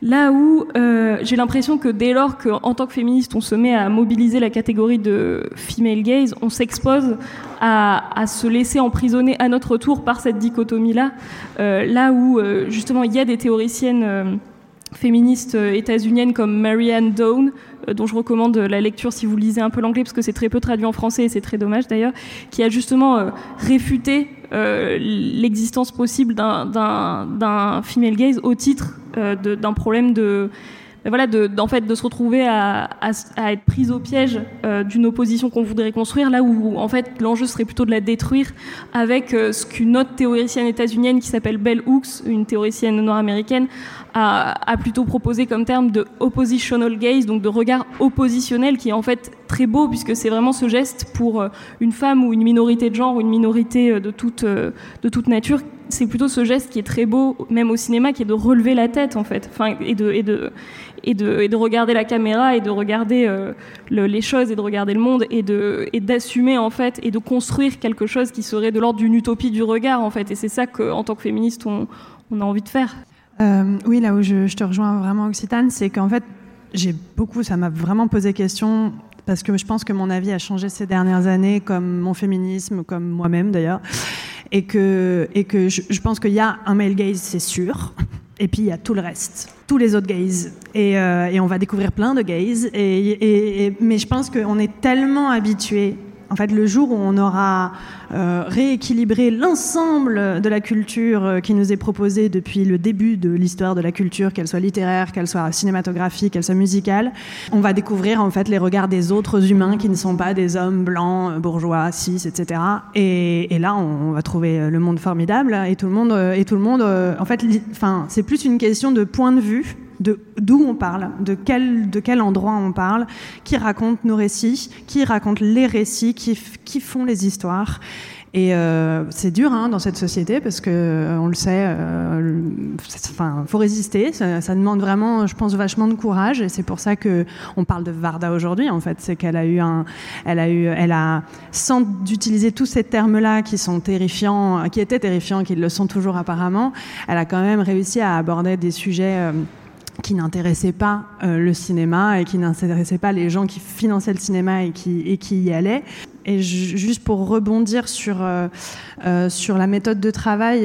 Là où euh, j'ai l'impression que dès lors qu'en tant que féministe, on se met à mobiliser la catégorie de female gaze, on s'expose à, se laisser emprisonner à notre tour par cette dichotomie-là. Euh, là où euh, justement il y a des théoriciennes euh, féministes euh, états-uniennes comme Marianne Down, dont je recommande la lecture si vous lisez un peu l'anglais, parce que c'est très peu traduit en français et c'est très dommage d'ailleurs, qui a justement réfuté euh, l'existence possible d'un female gaze au titre euh, d'un problème de voilà, de, fait, de se retrouver à, être prise au piège euh, d'une opposition qu'on voudrait construire, là où en fait l'enjeu serait plutôt de la détruire avec ce qu'une autre théoricienne états-unienne qui s'appelle Bell Hooks, une théoricienne nord-américaine, a, plutôt proposé comme terme de oppositional gaze, donc de regard oppositionnel, qui est en fait très beau puisque c'est vraiment ce geste pour une femme ou une minorité de genre ou une minorité de toute, de toute nature c'est plutôt ce geste qui est très beau, même au cinéma, qui est de relever la tête en fait, et de, regarder la caméra et de regarder euh, les choses et de regarder le monde et d'assumer en fait et de construire quelque chose qui serait de l'ordre d'une utopie du regard en fait. Et c'est ça qu'en tant que féministe, on, on, a envie de faire. Euh, oui, là où je, je, te rejoins vraiment, Occitane, c'est qu'en fait, j'ai beaucoup, ça m'a vraiment posé question parce que je pense que mon avis a changé ces dernières années, comme mon féminisme, comme moi-même d'ailleurs et que, et que je, pense qu'il y a un male gaze, c'est sûr, et puis il y a tout le reste, tous les autres gays. Et, euh, et on va découvrir plein de gays. Et, et, mais je pense qu'on est tellement habitué en fait, le jour où on aura euh, rééquilibré l'ensemble de la culture euh, qui nous est proposée depuis le début de l'histoire de la culture, qu'elle soit littéraire, qu'elle soit cinématographique, qu'elle soit musicale, on va découvrir en fait les regards des autres humains qui ne sont pas des hommes blancs, bourgeois, cis, etc. Et, et là, on, va trouver le monde formidable et tout le monde, et tout le monde. En fait, enfin, c'est plus une question de point de vue de d'où on parle, de quel, de quel endroit on parle, qui raconte nos récits, qui raconte les récits, qui, qui font les histoires. Et euh, c'est dur hein, dans cette société parce que euh, on le sait, euh, faut résister. Ça, ça, demande vraiment, je pense, vachement de courage. Et c'est pour ça que on parle de Varda aujourd'hui. En fait, c'est qu'elle a eu un, elle a eu, elle a, sans d'utiliser tous ces termes-là qui sont terrifiants, qui étaient terrifiants, qui le sont toujours apparemment, elle a quand même réussi à aborder des sujets. Euh, qui n'intéressait pas euh, le cinéma et qui n'intéressait pas les gens qui finançaient le cinéma et qui, y allaient. Et juste pour rebondir sur, euh, euh, sur la méthode de travail,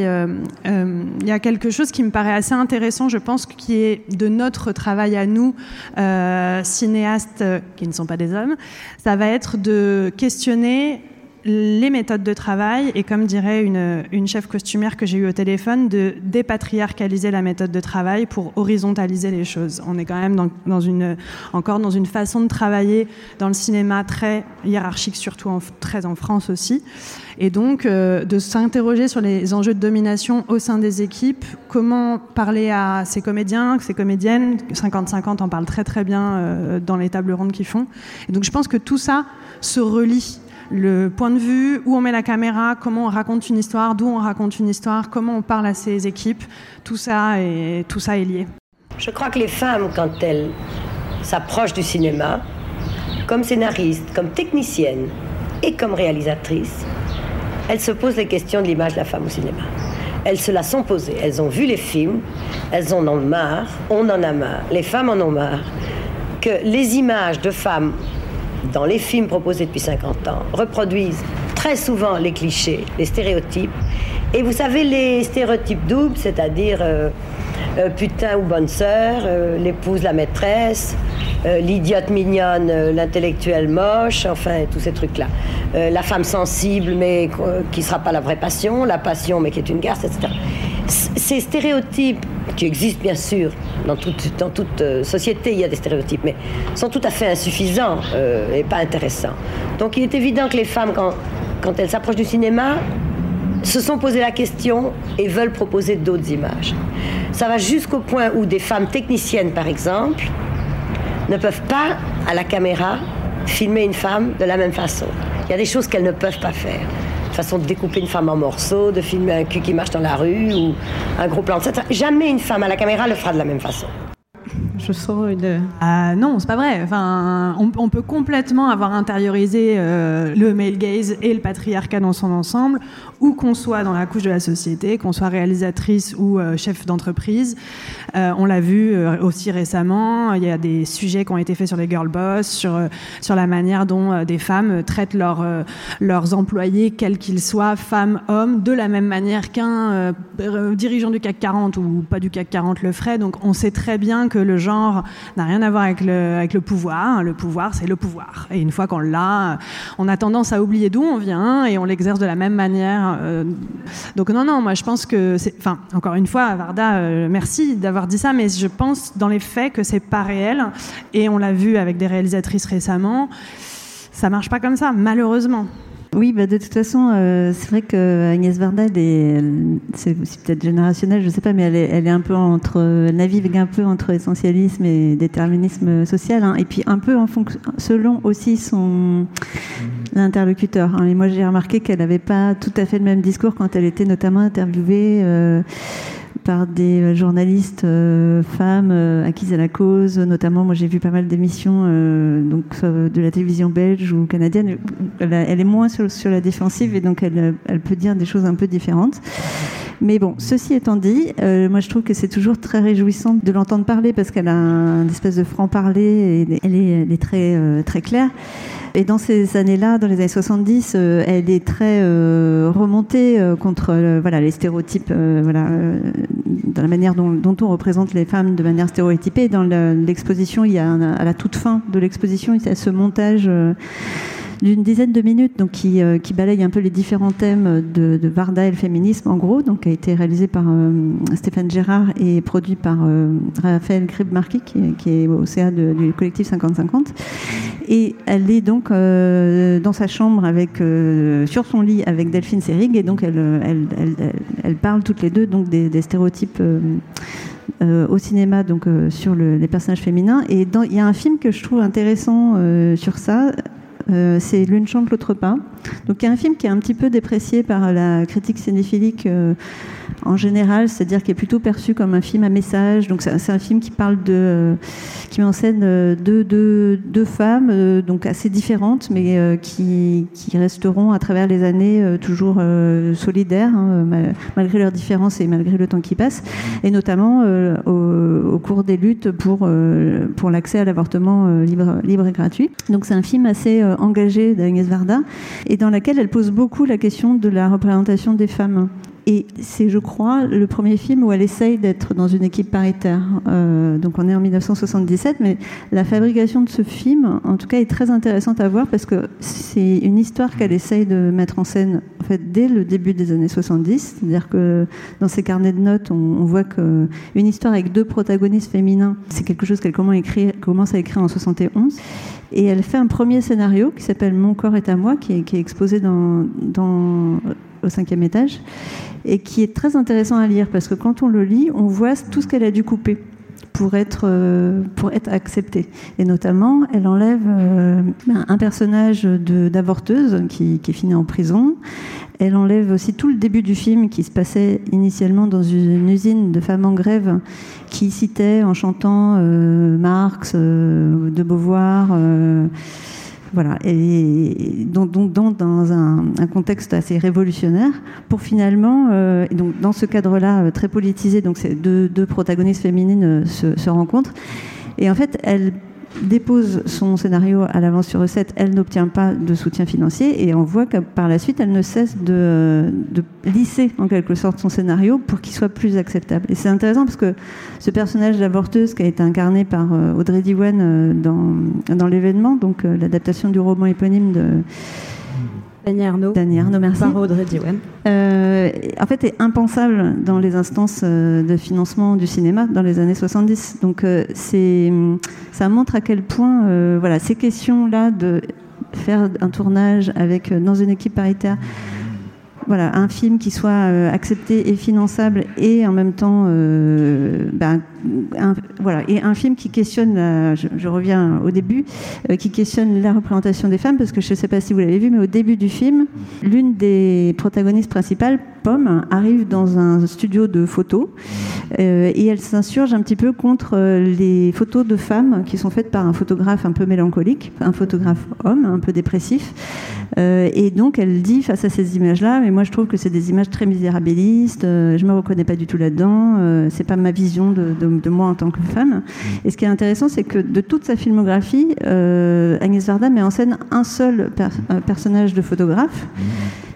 il y a quelque chose qui me paraît assez intéressant, je pense, qui est de notre travail à nous, cinéastes qui ne sont pas des hommes. Ça va être de questionner les méthodes de travail et comme dirait une, une chef costumière que j'ai eue au téléphone, de dépatriarcaliser la méthode de travail pour horizontaliser les choses. On est quand même encore dans une façon de travailler dans le cinéma très hiérarchique, surtout en, très en France aussi. Et donc euh, de s'interroger sur les enjeux de domination au sein des équipes, comment parler à ces comédiens, ces comédiennes, 50-50 en parle très très bien euh, dans les tables rondes qu'ils font. Et donc je pense que tout ça se relie le point de vue, où on met la caméra, comment on raconte une histoire, d'où on raconte une histoire, comment on parle à ses équipes, tout ça est, tout ça est lié. Je crois que les femmes, quand elles s'approchent du cinéma, comme scénaristes, comme techniciennes et comme réalisatrices, elles se posent les questions de l'image de la femme au cinéma. Elles se la sont posées. Elles ont vu les films, elles en ont marre, on en a marre, les femmes en ont marre, que les images de femmes dans les films proposés depuis 50 ans, reproduisent très souvent les clichés, les stéréotypes. Et vous savez, les stéréotypes doubles, c'est-à-dire euh, euh, putain ou bonne sœur, euh, l'épouse, la maîtresse, l'idiote mignonne, l'intellectuel moche, enfin, tous ces trucs-là. La femme sensible, mais qui ne sera pas la vraie passion, la passion, mais qui est une garce, etc. Ces stéréotypes, qui existent bien sûr dans toute, dans toute euh, société, il y a des stéréotypes, mais sont tout à fait insuffisants euh, et pas intéressants. Donc il est évident que les femmes, quand, quand elles s'approchent du cinéma, se sont posé la question et veulent proposer d'autres images. Ça va jusqu'au point où des femmes techniciennes, par exemple, ne peuvent pas, à la caméra, filmer une femme de la même façon. Il y a des choses qu'elles ne peuvent pas faire. Façon de découper une femme en morceaux, de filmer un cul qui marche dans la rue ou un gros plan de. Jamais une femme à la caméra le fera de la même façon. Je sens une. Ah non, c'est pas vrai. Enfin, on, peut complètement avoir intériorisé euh, le male gaze et le patriarcat dans son ensemble, où qu'on soit dans la couche de la société, qu'on soit réalisatrice ou euh, chef d'entreprise. Euh, on l'a vu aussi récemment. Il y a des sujets qui ont été faits sur les girl boss, sur sur la manière dont des femmes traitent leurs leurs employés, quels qu'ils soient, femmes, hommes, de la même manière qu'un dirigeant du CAC 40 ou pas du CAC 40 le ferait. Donc, on sait très bien que le genre n'a rien à voir avec le, avec le pouvoir. Le pouvoir, c'est le pouvoir. Et une fois qu'on l'a, on a tendance à oublier d'où on vient et on l'exerce de la même manière. Euh. donc non, non, moi je pense que c'est... Enfin, encore une fois, Varda, euh, merci d'avoir dit ça, mais je pense dans les faits que c'est pas réel. Et on l'a vu avec des réalisatrices récemment. Ça marche pas comme ça, malheureusement. Oui, bah de toute façon, euh, c'est vrai que Agnès Varda, c'est peut-être générationnel, je ne sais pas, mais elle est, elle est, un peu entre, elle navigue un peu entre essentialisme et déterminisme social, hein, et puis un peu en fonction, selon aussi son l'interlocuteur. Hein. Et moi, j'ai remarqué qu'elle n'avait pas tout à fait le même discours quand elle était notamment interviewée. Euh, par des euh, journalistes euh, femmes euh, acquises à la cause. Notamment, moi j'ai vu pas mal d'émissions donc de la télévision belge ou canadienne. Elle, est moins sur, sur, la défensive et donc elle, elle, peut dire des choses un peu différentes. Mais bon, ceci étant dit, moi je trouve que c'est toujours très réjouissant de l'entendre parler parce qu'elle a un, espèce de franc-parler et elle est, très, très claire. Et dans ces années-là, dans les années 70, euh, elle est très remontée contre voilà, les stéréotypes, voilà, dans la manière dont, on représente les femmes de manière stéréotypée. Dans l'exposition, il y a à la toute fin de l'exposition, il y a ce montage d'une dizaine de minutes, donc qui, euh, qui, balaye un peu les différents thèmes de, Varda et le féminisme, en gros, donc qui a été réalisé par euh, Stéphane Gérard et produit par euh, Raphaël Grib-Marquis, qui, est au CA du collectif 50-50. Et elle est donc dans sa chambre avec, sur son lit avec Delphine Serig, et donc elle, elle, elle, elle parle toutes les deux donc des, stéréotypes. au cinéma donc sur le, les personnages féminins et il y a un film que je trouve intéressant sur ça euh, c'est L'une chante, l'autre pas. Donc il y a un film qui est un petit peu déprécié par la critique cinéphilique euh, en général, c'est-à-dire qui est plutôt perçu comme un film à message. Donc c'est un film qui parle de, qui met en scène euh, deux, deux, deux femmes, donc assez différentes, mais qui, qui, resteront à travers les années toujours solidaires, hein, malgré leurs différences et malgré le temps qui passe, et notamment au, au, cours des luttes pour, pour l'accès à l'avortement libre, libre et gratuit. Donc c'est un film assez engagée d'Agnès Varda et dans laquelle elle pose beaucoup la question de la représentation des femmes. Et c'est, je crois, le premier film où elle essaye d'être dans une équipe paritaire. Euh, donc on est en 1977, mais la fabrication de ce film, en tout cas, est très intéressante à voir parce que c'est une histoire qu'elle essaye de mettre en scène dès le début des années 70. C'est-à-dire que dans ses carnets de notes, on, voit qu'une histoire avec deux protagonistes féminins, c'est quelque chose qu'elle commence à écrire en 71. Et elle fait un premier scénario qui s'appelle Mon corps est à moi, qui est, exposé dans, au cinquième étage, et qui est très intéressant à lire parce que quand on le lit, on voit tout ce qu'elle a dû couper pour être, euh, pour être acceptée. Et notamment, elle enlève euh, un personnage d'avorteuse qui, qui est fini en prison. Elle enlève aussi tout le début du film qui se passait initialement dans une usine de femmes en grève qui citait en chantant euh, Marx, de Beauvoir. Euh, voilà, et donc, dans un, contexte assez révolutionnaire, pour finalement, donc dans ce cadre-là très politisé, donc ces deux, deux protagonistes féminines se, se rencontrent, et en fait, elles dépose son scénario à l'avance sur recette, elle n'obtient pas de soutien financier et on voit que par la suite, elle ne cesse de, lisser en quelque sorte son scénario pour qu'il soit plus acceptable. Et c'est intéressant parce que ce personnage d'avorteuse qui a été incarné par euh, Audrey Diwan euh, dans, dans l'événement, donc euh, l'adaptation du roman éponyme de Daniel Arnaud. Daniel Arnaud, merci. Par Audrey. Euh, en fait, est impensable dans les instances euh, de financement du cinéma dans les années 70. Donc, euh, c'est, ça montre à quel point, euh, voilà, ces questions-là de faire un tournage avec dans une équipe paritaire voilà, un film qui soit euh, accepté et finançable et en même temps, euh, ben, un, voilà, et un film qui questionne, je, reviens au début, euh, qui questionne la représentation des femmes, parce que je ne sais pas si vous l'avez vu, mais au début du film, l'une des protagonistes principales, Pomme, arrive dans un studio de photos et elle s'insurge un petit peu contre les photos de femmes qui sont faites par un photographe un peu mélancolique, un photographe homme, un peu dépressif. et donc elle dit face à ces images-là, mais moi je trouve que c'est des images très misérabilistes, euh, je me reconnais pas du tout là-dedans, euh, c'est pas ma vision de, moi en tant que femme. Et ce qui est intéressant, c'est que de toute sa filmographie, euh, Agnès Varda met en scène un seul per personnage de photographe,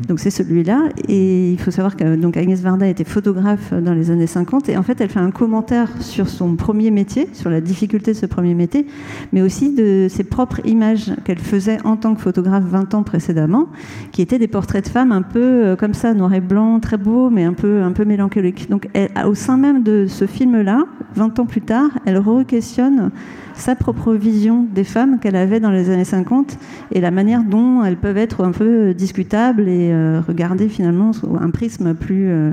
donc c'est celui-là. Et il faut savoir que donc Agnès Varda était photographe dans les années 50, et en fait elle fait un commentaire sur son premier métier, sur la difficulté de ce premier métier, mais aussi de ses propres images qu'elle faisait en tant que photographe 20 ans précédemment, qui étaient des portraits de femmes un peu comme ça, noir et blanc, très beau, mais un peu, un peu mélancolique. Donc, au sein même de ce film-là, 20 ans plus tard, elle re-questionne sa propre vision des femmes qu'elle avait dans les années 50 et la manière dont elles peuvent être un peu discutables et euh, regardées finalement sous un prisme plus euh,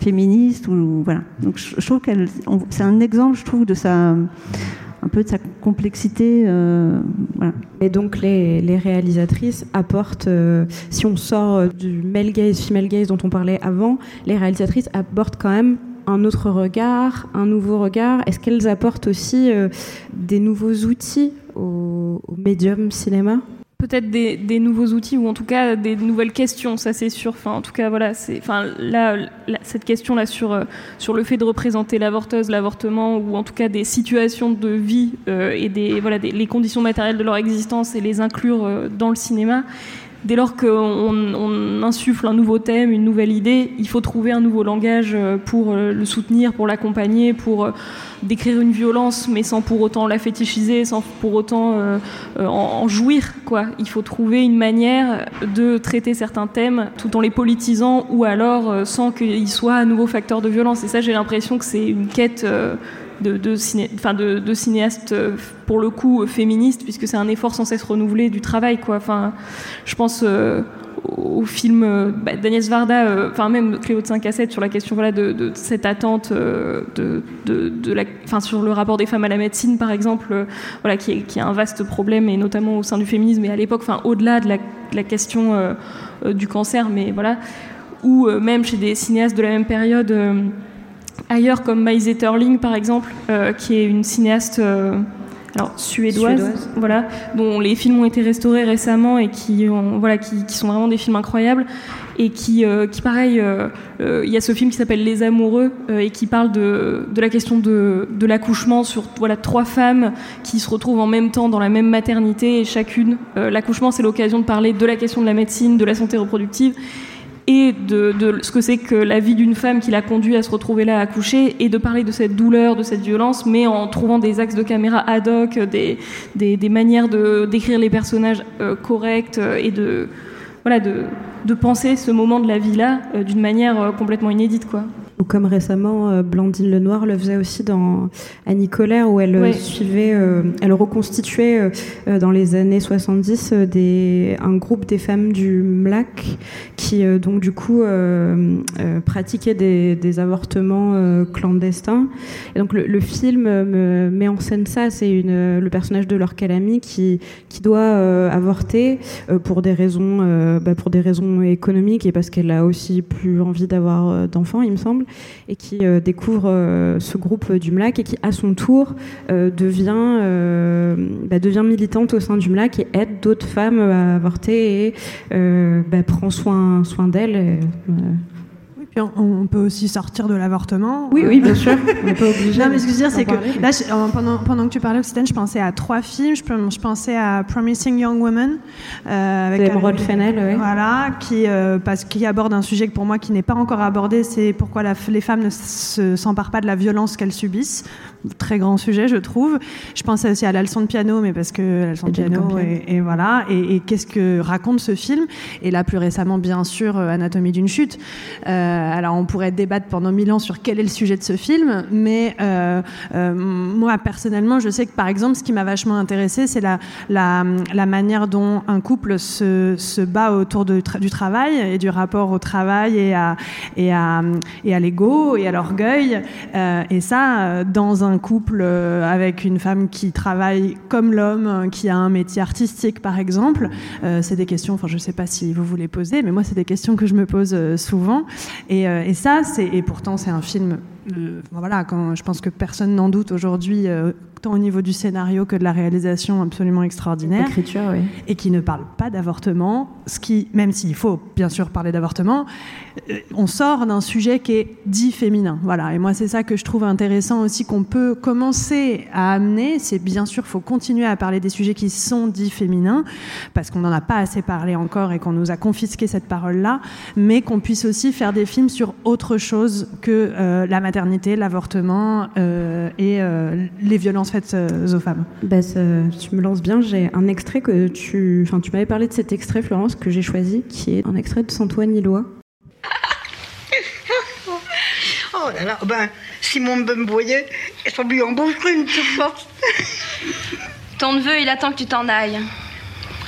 féministe. Ou, voilà. Donc, je, trouve qu'elle, c'est un exemple, je trouve, de sa un peu de sa complexité. Euh. Et donc les, les réalisatrices apportent, euh, si on sort du male gaze, female gaze dont on parlait avant, les réalisatrices apportent quand même un autre regard, un nouveau regard. Est-ce qu'elles apportent aussi euh, des nouveaux outils au, médium cinéma? Peut-être des, nouveaux outils ou en tout cas des nouvelles questions, ça c'est sûr. Enfin, en tout cas, voilà, c'est, enfin, là, cette question là sur euh, sur le fait de représenter l'avorteuse, l'avortement ou en tout cas des situations de vie euh, et des voilà les conditions matérielles de leur existence et les inclure dans le cinéma. Dès lors qu'on on insuffle un nouveau thème, une nouvelle idée, il faut trouver un nouveau langage pour le soutenir, pour l'accompagner, pour décrire une violence, mais sans pour autant la fétichiser, sans pour autant euh, en, jouir. Il faut trouver une manière de traiter certains thèmes tout en les politisant ou alors euh, sans qu'ils soient à nouveau facteur de violence. Et ça, j'ai l'impression que c'est une quête. Euh, de, ciné, de, de cinéastes pour le coup féministes puisque c'est un effort sans cesse renouvelé du travail quoi. Enfin je pense euh, au film euh, bah, d'Agnès Varda, enfin euh, même Cléo de 5 à 7 sur la question voilà, de, cette attente euh, de, de, sur le rapport des femmes à la médecine par exemple, voilà qui est, qui est un vaste problème et notamment au sein du féminisme et à l'époque, enfin au-delà de la, la question euh, du cancer, mais voilà, ou même chez des cinéastes de la même période ailleurs comme Maïs Etterling par exemple, qui est une cinéaste alors suédoise, suédoise, voilà, dont les films ont été restaurés récemment et qui, ont, voilà, qui, qui sont vraiment des films incroyables et qui, euh, qui pareil, il euh, euh, y a ce film qui s'appelle Les Amoureux euh, et qui parle de, de la question de, de l'accouchement sur voilà trois femmes qui se retrouvent en même temps dans la même maternité et chacune l'accouchement c'est l'occasion de parler de la question de la médecine, de la santé reproductive et de, ce que c'est que la vie d'une femme qui l'a conduit à se retrouver là à accoucher et de parler de cette douleur, de cette violence, mais en trouvant des axes de caméra ad hoc, des, manières de d'écrire les personnages euh, corrects et de voilà de, penser ce moment de la vie là euh, d'une manière euh, complètement inédite quoi. Ou comme récemment, euh, Blandine Lenoir le faisait aussi dans Annie Colère, où elle ouais. suivait, euh, elle reconstituait euh, dans les années 70 des, un groupe des femmes du MLAC qui, donc, du coup, pratiquaient des, des avortements clandestins. Et donc, le, le film me met en scène ça. C'est une, le personnage de Laure Calamy qui, qui doit avorter pour des raisons, bah, pour des raisons économiques et parce qu'elle a aussi plus envie d'avoir d'enfants, il me semble et qui euh, découvre euh, ce groupe du MLAC et qui, à son tour, euh, devient, bah, devient militante au sein du MLAC et aide d'autres femmes à avorter et bah, prend soin d'elles Puis on, on peut aussi sortir de l'avortement. Oui, oui, bien sûr. [laughs] On n'est pas obligé. Non, mais ce que je veux dire, c'est que parler, là, je- pendant, pendant que tu parlais, Occitane, je pensais à trois films. Je, pe- je pensais à Promising Young Woman. Euh, avec D'émeraude Fennell, oui. Voilà, qui, euh, parce qu'il aborde un sujet que pour moi qui n'est pas encore abordé, c'est pourquoi la- les femmes ne se- s'emparent pas de la violence qu'elles subissent. Très grand sujet, je trouve. Je pensais aussi à la leçon de piano, mais parce que la leçon de piano, et, et voilà. Et, et qu'est-ce que raconte ce film? Et là, plus récemment, bien sûr, euh, Anatomie d'une chute. Euh, alors, on pourrait débattre pendant mille ans sur quel est le sujet de ce film, mais euh, euh, moi, personnellement, je sais que, par exemple, ce qui m'a vachement intéressé, c'est la, manière dont un couple se, bat autour du travail et du rapport au travail et à, et à, l'ego et à l'orgueil. Euh, et ça, euh, dans un couple euh, avec une femme qui travaille comme l'homme, euh, qui a un métier artistique, par exemple, euh, c'est des questions, enfin, je ne sais pas si vous les posez, mais moi, c'est des questions que je me pose euh, souvent. Euh, et ça, c'est, et pourtant, c'est un film. euh, voilà, quand, je pense que personne n'en doute aujourd'hui, euh, tant au niveau du scénario que de la réalisation, absolument extraordinaire L'écriture, oui. et qui ne parle pas d'avortement, ce qui, même s'il faut bien sûr parler d'avortement, on sort d'un sujet qui est dit féminin. Voilà. Et moi, c'est ça que je trouve intéressant aussi qu'on peut commencer à amener. C'est bien sûr, faut continuer à parler des sujets qui sont dits féminins, parce qu'on n'en a pas assez parlé encore et qu'on nous a confisqué cette parole-là, mais qu'on puisse aussi faire des films sur autre chose que euh, la maternité, l'avortement euh, et euh, les violences faites euh, aux femmes. Bah, tu me lances bien. J'ai un extrait que tu. Enfin, tu m'avais parlé de cet extrait, Florence, que j'ai choisi, qui est un extrait de Santoine Illois. Oh là là, ben, Simon me voyait, et son lui embaucherait une surface. Ton neveu, il attend que tu t'en ailles.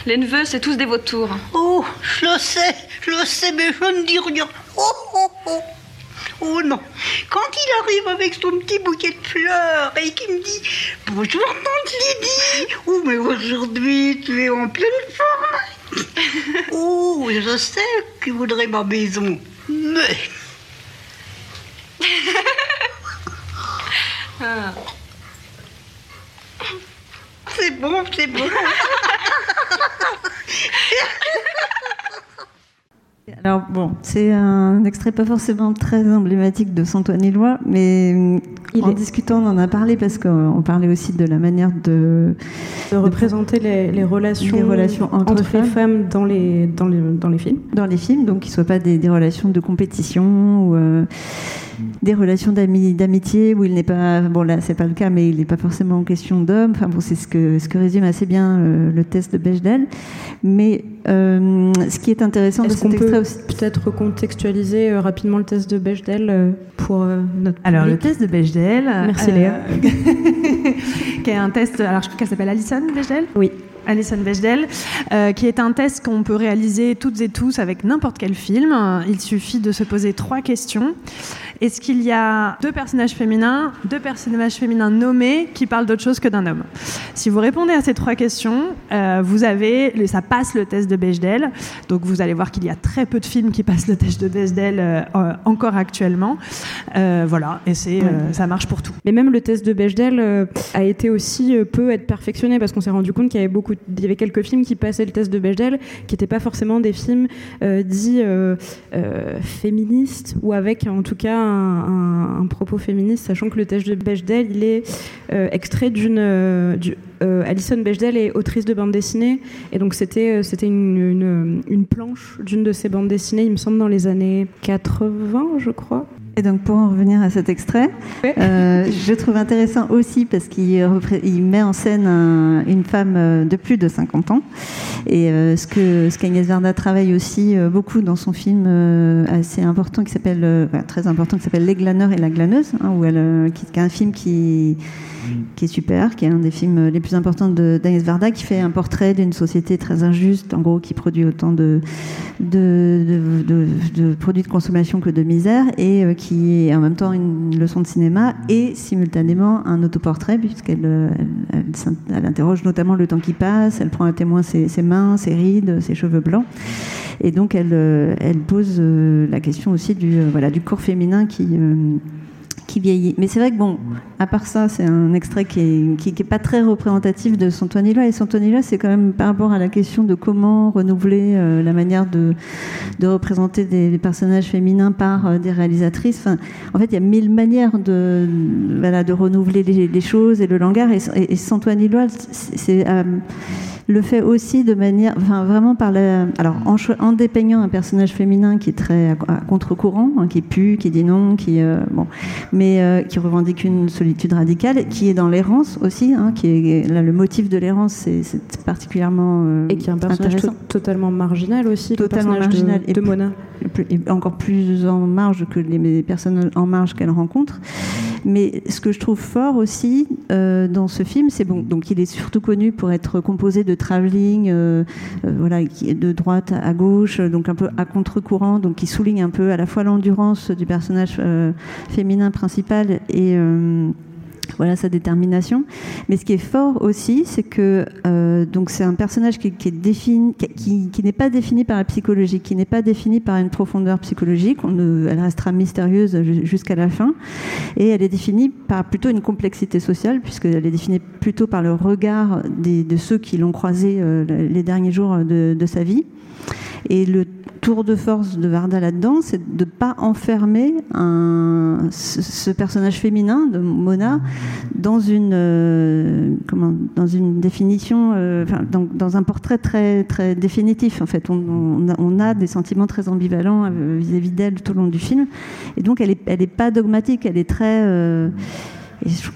Les neveux, c'est tous des vautours. Oh, je le sais, je le sais, mais je ne dis rien. Oh, oh, oh. Oh non, quand il arrive avec son petit bouquet de fleurs et qu'il me dit Bonjour tante Lydie, oh mais aujourd'hui tu es en pleine forme. [laughs] Oh, je sais qu'il voudrait ma maison, mais Ah. c'est bon, c'est bon. [laughs] Alors bon, c'est un extrait pas forcément très emblématique de Santoine Éloi, mais euh, en discutant, on en a parlé parce qu'on parlait aussi de la manière de, de représenter les, les relations, les relations entre, les femmes. femmes dans les, dans les, dans les films. Dans les films, donc qui ne soient pas des, des relations de compétition ou euh, des relations d'ami- d'amitié où il n'est pas, bon là c'est pas le cas, mais il n'est pas forcément en question d'homme. Enfin bon, c'est ce que, ce que résume assez bien euh, le test de Bechdel. Mais euh, ce qui est intéressant de Est-ce qu'on cet peut aussi. peut-être recontextualiser euh, rapidement le test de Bechdel euh, pour euh, notre Alors, le test de Bechdel. Merci, euh, Léa. [laughs] qui est un test, alors je crois qu'elle s'appelle Alison Bechdel? Oui. Alison Bechdel, euh, qui est un test qu'on peut réaliser toutes et tous avec n'importe quel film. Il suffit de se poser trois questions. Est-ce qu'il y a deux personnages féminins, deux personnages féminins nommés qui parlent d'autre chose que d'un homme? Si vous répondez à ces trois questions, euh, vous avez, ça passe le test de Bechdel. Donc vous allez voir qu'il y a très peu de films qui passent le test de Bechdel euh, encore actuellement. Euh, voilà, et c'est, ça marche pour tout. Mais même le test de Bechdel a été aussi euh, peu être perfectionné parce qu'on s'est rendu compte qu'il y avait beaucoup, il y avait quelques films qui passaient le test de Bechdel qui n'étaient pas forcément des films dits féministes ou avec en tout cas un, propos féministe, sachant que le test de Bechdel il est euh, extrait d'une euh, euh, Alison Bechdel est autrice de bande dessinée et donc c'était une, une planche d'une de ses bandes dessinées, il me semble dans les années 80, je crois. Et donc pour en revenir à cet extrait, euh, je trouve intéressant aussi parce qu'il il met en scène un- une femme euh, de plus de 50 ans. Et euh, ce que ce qu'Agnès Varda travaille aussi euh, beaucoup dans son film assez important qui s'appelle, enfin, très important, qui s'appelle Les glaneurs et la glaneuse, hein, où elle, qui est un film qui qui est super, qui est un des films les plus importants d'Agnès Varda, qui fait un portrait d'une société très injuste, en gros, qui produit autant de, produits de consommation que de misère, et euh, qui est en même temps une leçon de cinéma et simultanément un autoportrait, puisqu'elle euh, interroge notamment le temps qui passe, elle prend à témoin ses, mains, ses rides, ses cheveux blancs. Et donc, elle, euh, elle pose la question aussi du, voilà, du corps féminin qui, qui vieillit. Mais c'est vrai que, bon, à part ça, c'est un extrait qui est, qui, pas très représentatif de Santoine-Ilois. Et Santoine-Ilois, c'est quand même par rapport à la question de comment renouveler euh, la manière de, de représenter des, personnages féminins par euh, des réalisatrices. Enfin, en fait, il y a mille manières de, voilà, de renouveler les, choses et le langage. Et, et, Santoine-Ilois, c'est. Le fait aussi de manière, enfin vraiment par la, alors en, en dépeignant un personnage féminin qui est très à, contre-courant, hein, qui pue, qui dit non, qui euh, bon, mais euh, qui revendique une solitude radicale, qui est dans l'errance aussi, hein, qui est là le motif de l'errance, c'est particulièrement euh, et qui est un personnage totalement marginal aussi, totalement marginal de, de Mona, et encore plus en marge que les personnes en marge qu'elle rencontre. Mais ce que je trouve fort aussi euh, dans ce film, c'est bon, donc il est surtout connu pour être composé de travelling, euh, euh, voilà, de droite à gauche, donc un peu à contre-courant, donc qui souligne un peu à la fois l'endurance du personnage féminin principal et voilà sa détermination. Mais ce qui est fort aussi, c'est que euh, donc c'est un personnage qui, est défini, qui, qui n'est pas défini par la psychologie, qui n'est pas défini par une profondeur psychologique. Elle restera mystérieuse jusqu'à la fin, et elle est définie par plutôt une complexité sociale, puisqu'elle est définie plutôt par le regard des, de ceux qui l'ont croisée euh, les derniers jours de, de sa vie. Et le tour de force de Varda là-dedans, c'est de ne pas enfermer ce, personnage féminin de Mona dans une, euh, comment, dans une définition, euh, dans, un portrait très, très définitif. En fait, on, a, des sentiments très ambivalents euh, vis-à-vis d'elle tout au long du film. Et donc, elle n'est elle est pas dogmatique, elle est très et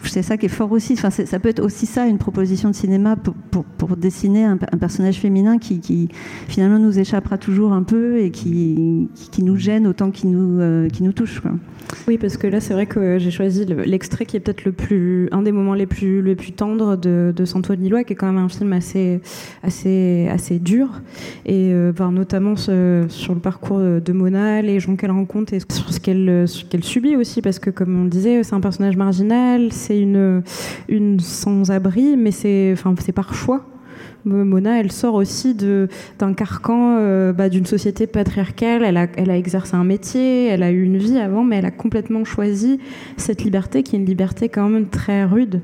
c'est ça qui est fort aussi. Enfin, ça peut être aussi ça, une proposition de cinéma pour, dessiner un, personnage féminin qui, finalement nous échappera toujours un peu et qui, nous gêne autant qu'il nous, euh, nous touche. Oui, parce que là, c'est vrai que j'ai choisi l'extrait qui est peut-être le plus, un des moments les plus, les plus tendres de, de Santo Nilois, qui est quand même un film assez, assez, assez dur, et euh, notamment ce, sur le parcours de Mona, les gens qu'elle rencontre et sur ce qu'elle qu'elle subit aussi, parce que comme on le disait, c'est un personnage marginal, c'est une, une sans-abri, mais c'est, enfin, par choix. Mona, elle sort aussi d'un carcan euh, bah, d'une société patriarcale. Elle a, elle a exercé un métier, elle a eu une vie avant, mais elle a complètement choisi cette liberté qui est une liberté quand même très rude.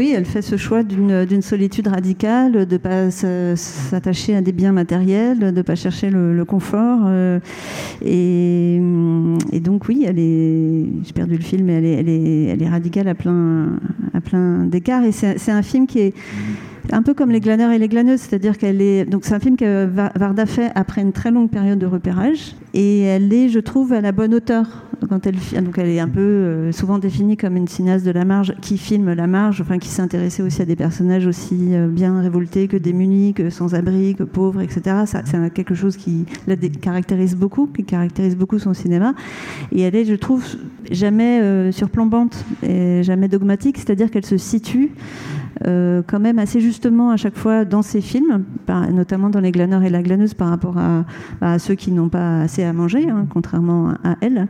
Oui, elle fait ce choix d'une solitude radicale, de ne pas s'attacher à des biens matériels, de ne pas chercher le, confort. Euh, et, et, donc oui, elle est, j'ai perdu le film, mais elle est, elle est, elle est radicale à plein, à plein d'écarts. Et c'est un film qui est un peu comme Les glaneurs et les glaneuses, c'est-à-dire qu'elle est. Donc, c'est un film que Varda fait après une très longue période de repérage. Et elle est, je trouve, à la bonne hauteur. Quand elle, donc, elle est un peu euh, souvent définie comme une cinéaste de la marge qui filme la marge, enfin, qui s'intéressait aussi à des personnages aussi euh, bien révoltés que démunis, que sans-abri, que pauvres, etc. Ça, c'est quelque chose qui la caractérise beaucoup, qui caractérise beaucoup son cinéma. Et elle est, je trouve, jamais euh, surplombante et jamais dogmatique, c'est-à-dire qu'elle se situe euh, quand même assez justement à chaque fois dans ses films, notamment dans Les glaneurs et la glaneuse par rapport à, ceux qui n'ont pas assez à manger, hein, contrairement à elle.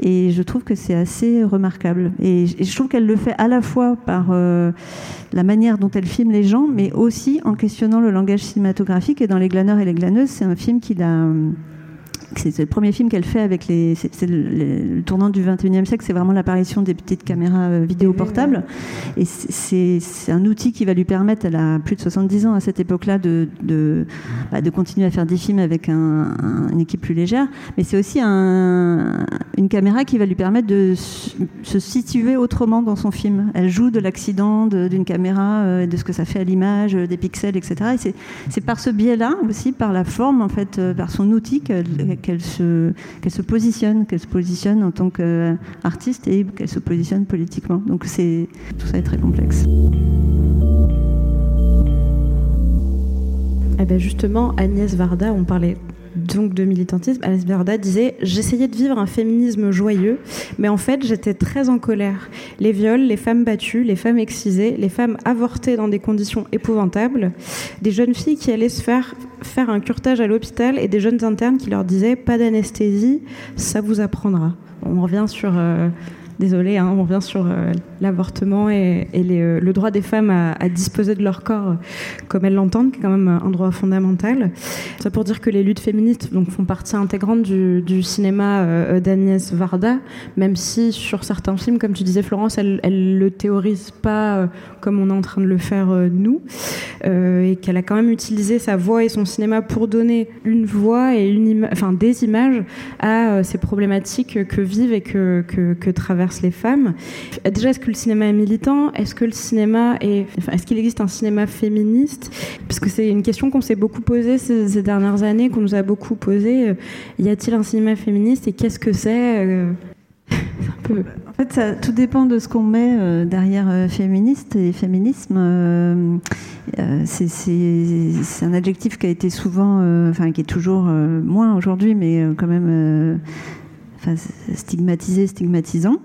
Et je trouve que c'est assez remarquable. Et, je trouve qu'elle le fait à la fois par euh, la manière dont elle filme les gens, mais aussi en questionnant le langage cinématographique. Et dans Les glaneurs et les glaneuses, c'est un film qui a c'est le premier film qu'elle fait avec les. C'est le, tournant du 21e siècle, c'est vraiment l'apparition des petites caméras euh, vidéo portables. Et c'est un outil qui va lui permettre, elle a plus de 70 ans à cette époque-là, de, de, bah, de, continuer à faire des films avec un, une équipe plus légère. Mais c'est aussi un, une caméra qui va lui permettre de se situer autrement dans son film. Elle joue de l'accident d'une caméra, euh, de ce que ça fait à l'image, des pixels, etc. Et c'est par ce biais-là aussi, par la forme, en fait, euh, par son outil, qu'elle qu'elle se, qu'elle se positionne, qu'elle se positionne en tant qu'artiste et qu'elle se positionne politiquement. Donc tout ça est très complexe. Eh ben justement, Agnès Varda, on parlait donc de militantisme, Alice Berda disait J'essayais de vivre un féminisme joyeux, mais en fait j'étais très en colère. Les viols, les femmes battues, les femmes excisées, les femmes avortées dans des conditions épouvantables, des jeunes filles qui allaient se faire faire un curtage à l'hôpital et des jeunes internes qui leur disaient Pas d'anesthésie, ça vous apprendra. On revient sur. Euh, désolé, hein, on revient sur l'avortement et, le droit des femmes à, disposer de leur corps comme elles l'entendent, qui est quand même un droit fondamental. Ça pour dire que les luttes féministes font partie intégrante du, cinéma d'Agnès Varda, même si sur certains films, comme tu disais Florence, elle, elle le théorise pas comme on est en train de le faire nous, et qu'elle a quand même utilisé sa voix et son cinéma pour donner une voix et des images à ces problématiques que vivent et que, que, traversent les femmes. Déjà, est-ce que le cinéma est militant? Est-ce que le cinéma est, est-ce qu'il existe un cinéma féministe? Parce que c'est une question qu'on s'est beaucoup posée ces, dernières années, qu'on nous a beaucoup posée. Y a-t-il un cinéma féministe et qu'est-ce que c'est euh, [laughs] En fait, ça, tout dépend de ce qu'on met euh, derrière euh, féministe et féminisme. c'est un adjectif qui a été souvent, enfin qui est toujours moins aujourd'hui, mais quand même stigmatisé, stigmatisant.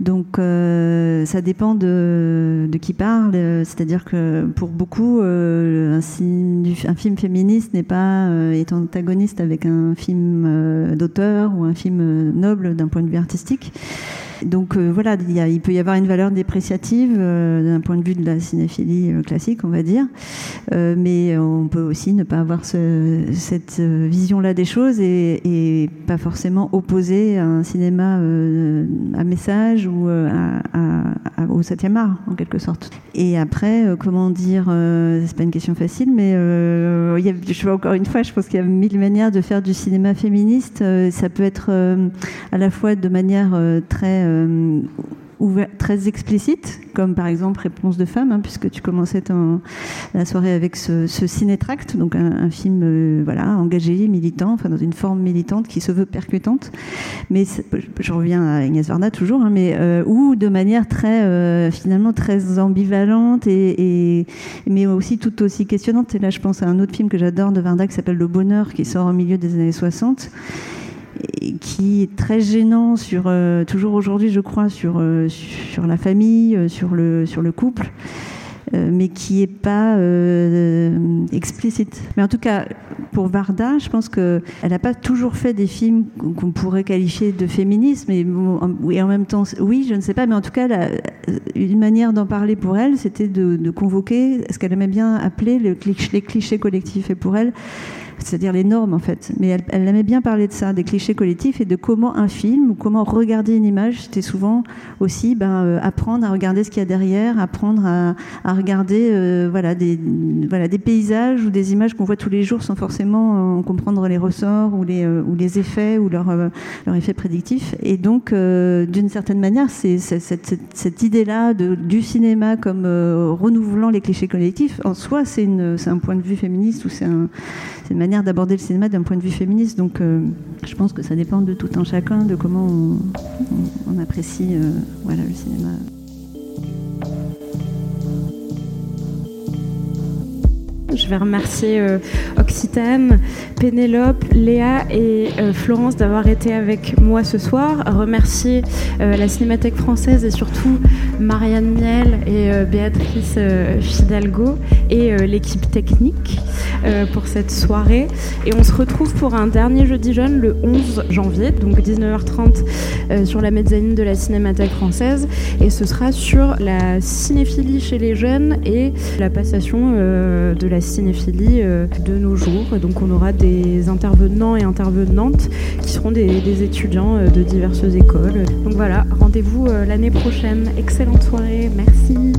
Donc ça dépend de, qui parle. C'est-à-dire que pour beaucoup, un, un, film féministe n'est pas est antagoniste avec un film d'auteur ou un film noble d'un point de vue artistique. Donc euh, voilà, il, peut y avoir une valeur dépréciative euh, d'un point de vue de la cinéphilie euh, classique, on va dire. mais on peut aussi ne pas avoir cette vision-là des choses et, pas forcément opposer un cinéma à message ou au 7e art, en quelque sorte. Et après, comment dire, c'est pas une question facile, mais je vois encore une fois, je pense qu'il y a mille manières de faire du cinéma féministe. ça peut être à la fois de manière très euh, très explicite, comme par exemple Réponse de femme, hein, puisque tu commençais la soirée avec ce, ce cinétract, donc un, film euh, voilà, engagé, militant, enfin dans une forme militante qui se veut percutante. Mais je reviens à Agnès Varda toujours, hein, mais euh, ou de manière très finalement très ambivalente et, mais aussi tout aussi questionnante. Et là, je pense à un autre film que j'adore de Varda qui s'appelle Le Bonheur, qui sort au milieu des années 60 qui est très gênant sur euh, toujours aujourd'hui, je crois, sur euh, sur la famille, euh, sur le sur le couple, mais qui est pas explicite. Mais en tout cas, pour Varda, je pense que elle n'a pas toujours fait des films qu'on pourrait qualifier de féminisme, et, en même temps, oui, je ne sais pas, mais en tout cas, une manière d'en parler pour elle, c'était de, de, convoquer ce qu'elle aimait bien appeler le, les clichés collectifs. Et pour elle, c'est-à-dire les normes en fait. Mais elle, aimait bien parler de ça, des clichés collectifs et de comment un film ou comment regarder une image, c'était souvent aussi ben, euh, apprendre à regarder ce qu'il y a derrière, apprendre à, regarder euh, voilà, des, voilà, des paysages ou des images qu'on voit tous les jours sans forcément comprendre les ressorts ou les, euh, ou les effets ou leur, leur effet prédictif. Et donc, d'une certaine manière, c'est cette, cette, idée-là du cinéma comme renouvelant les clichés collectifs, en soi, c'est un point de vue féministe ou c'est un, une manière d'aborder le cinéma d'un point de vue féministe. Donc euh, je pense que ça dépend de tout un chacun, de comment on, apprécie euh, voilà, le cinéma. Je vais remercier euh, Occitane, Pénélope, Léa et euh, Florence d'avoir été avec moi ce soir. Remercier euh, la Cinémathèque française et surtout Marianne Miel et Béatrice Fidalgo et l'équipe technique pour cette soirée. Et on se retrouve pour un dernier jeudi jeune le 11 janvier, donc 19h30 sur la mezzanine de la Cinémathèque française. Et ce sera sur la cinéphilie chez les jeunes et la passation de la cinéphilie euh, de nos jours. Donc on aura des intervenants et intervenantes qui seront des, étudiants euh, de diverses écoles. Donc voilà, rendez-vous euh, l'année prochaine. Excellente soirée, merci.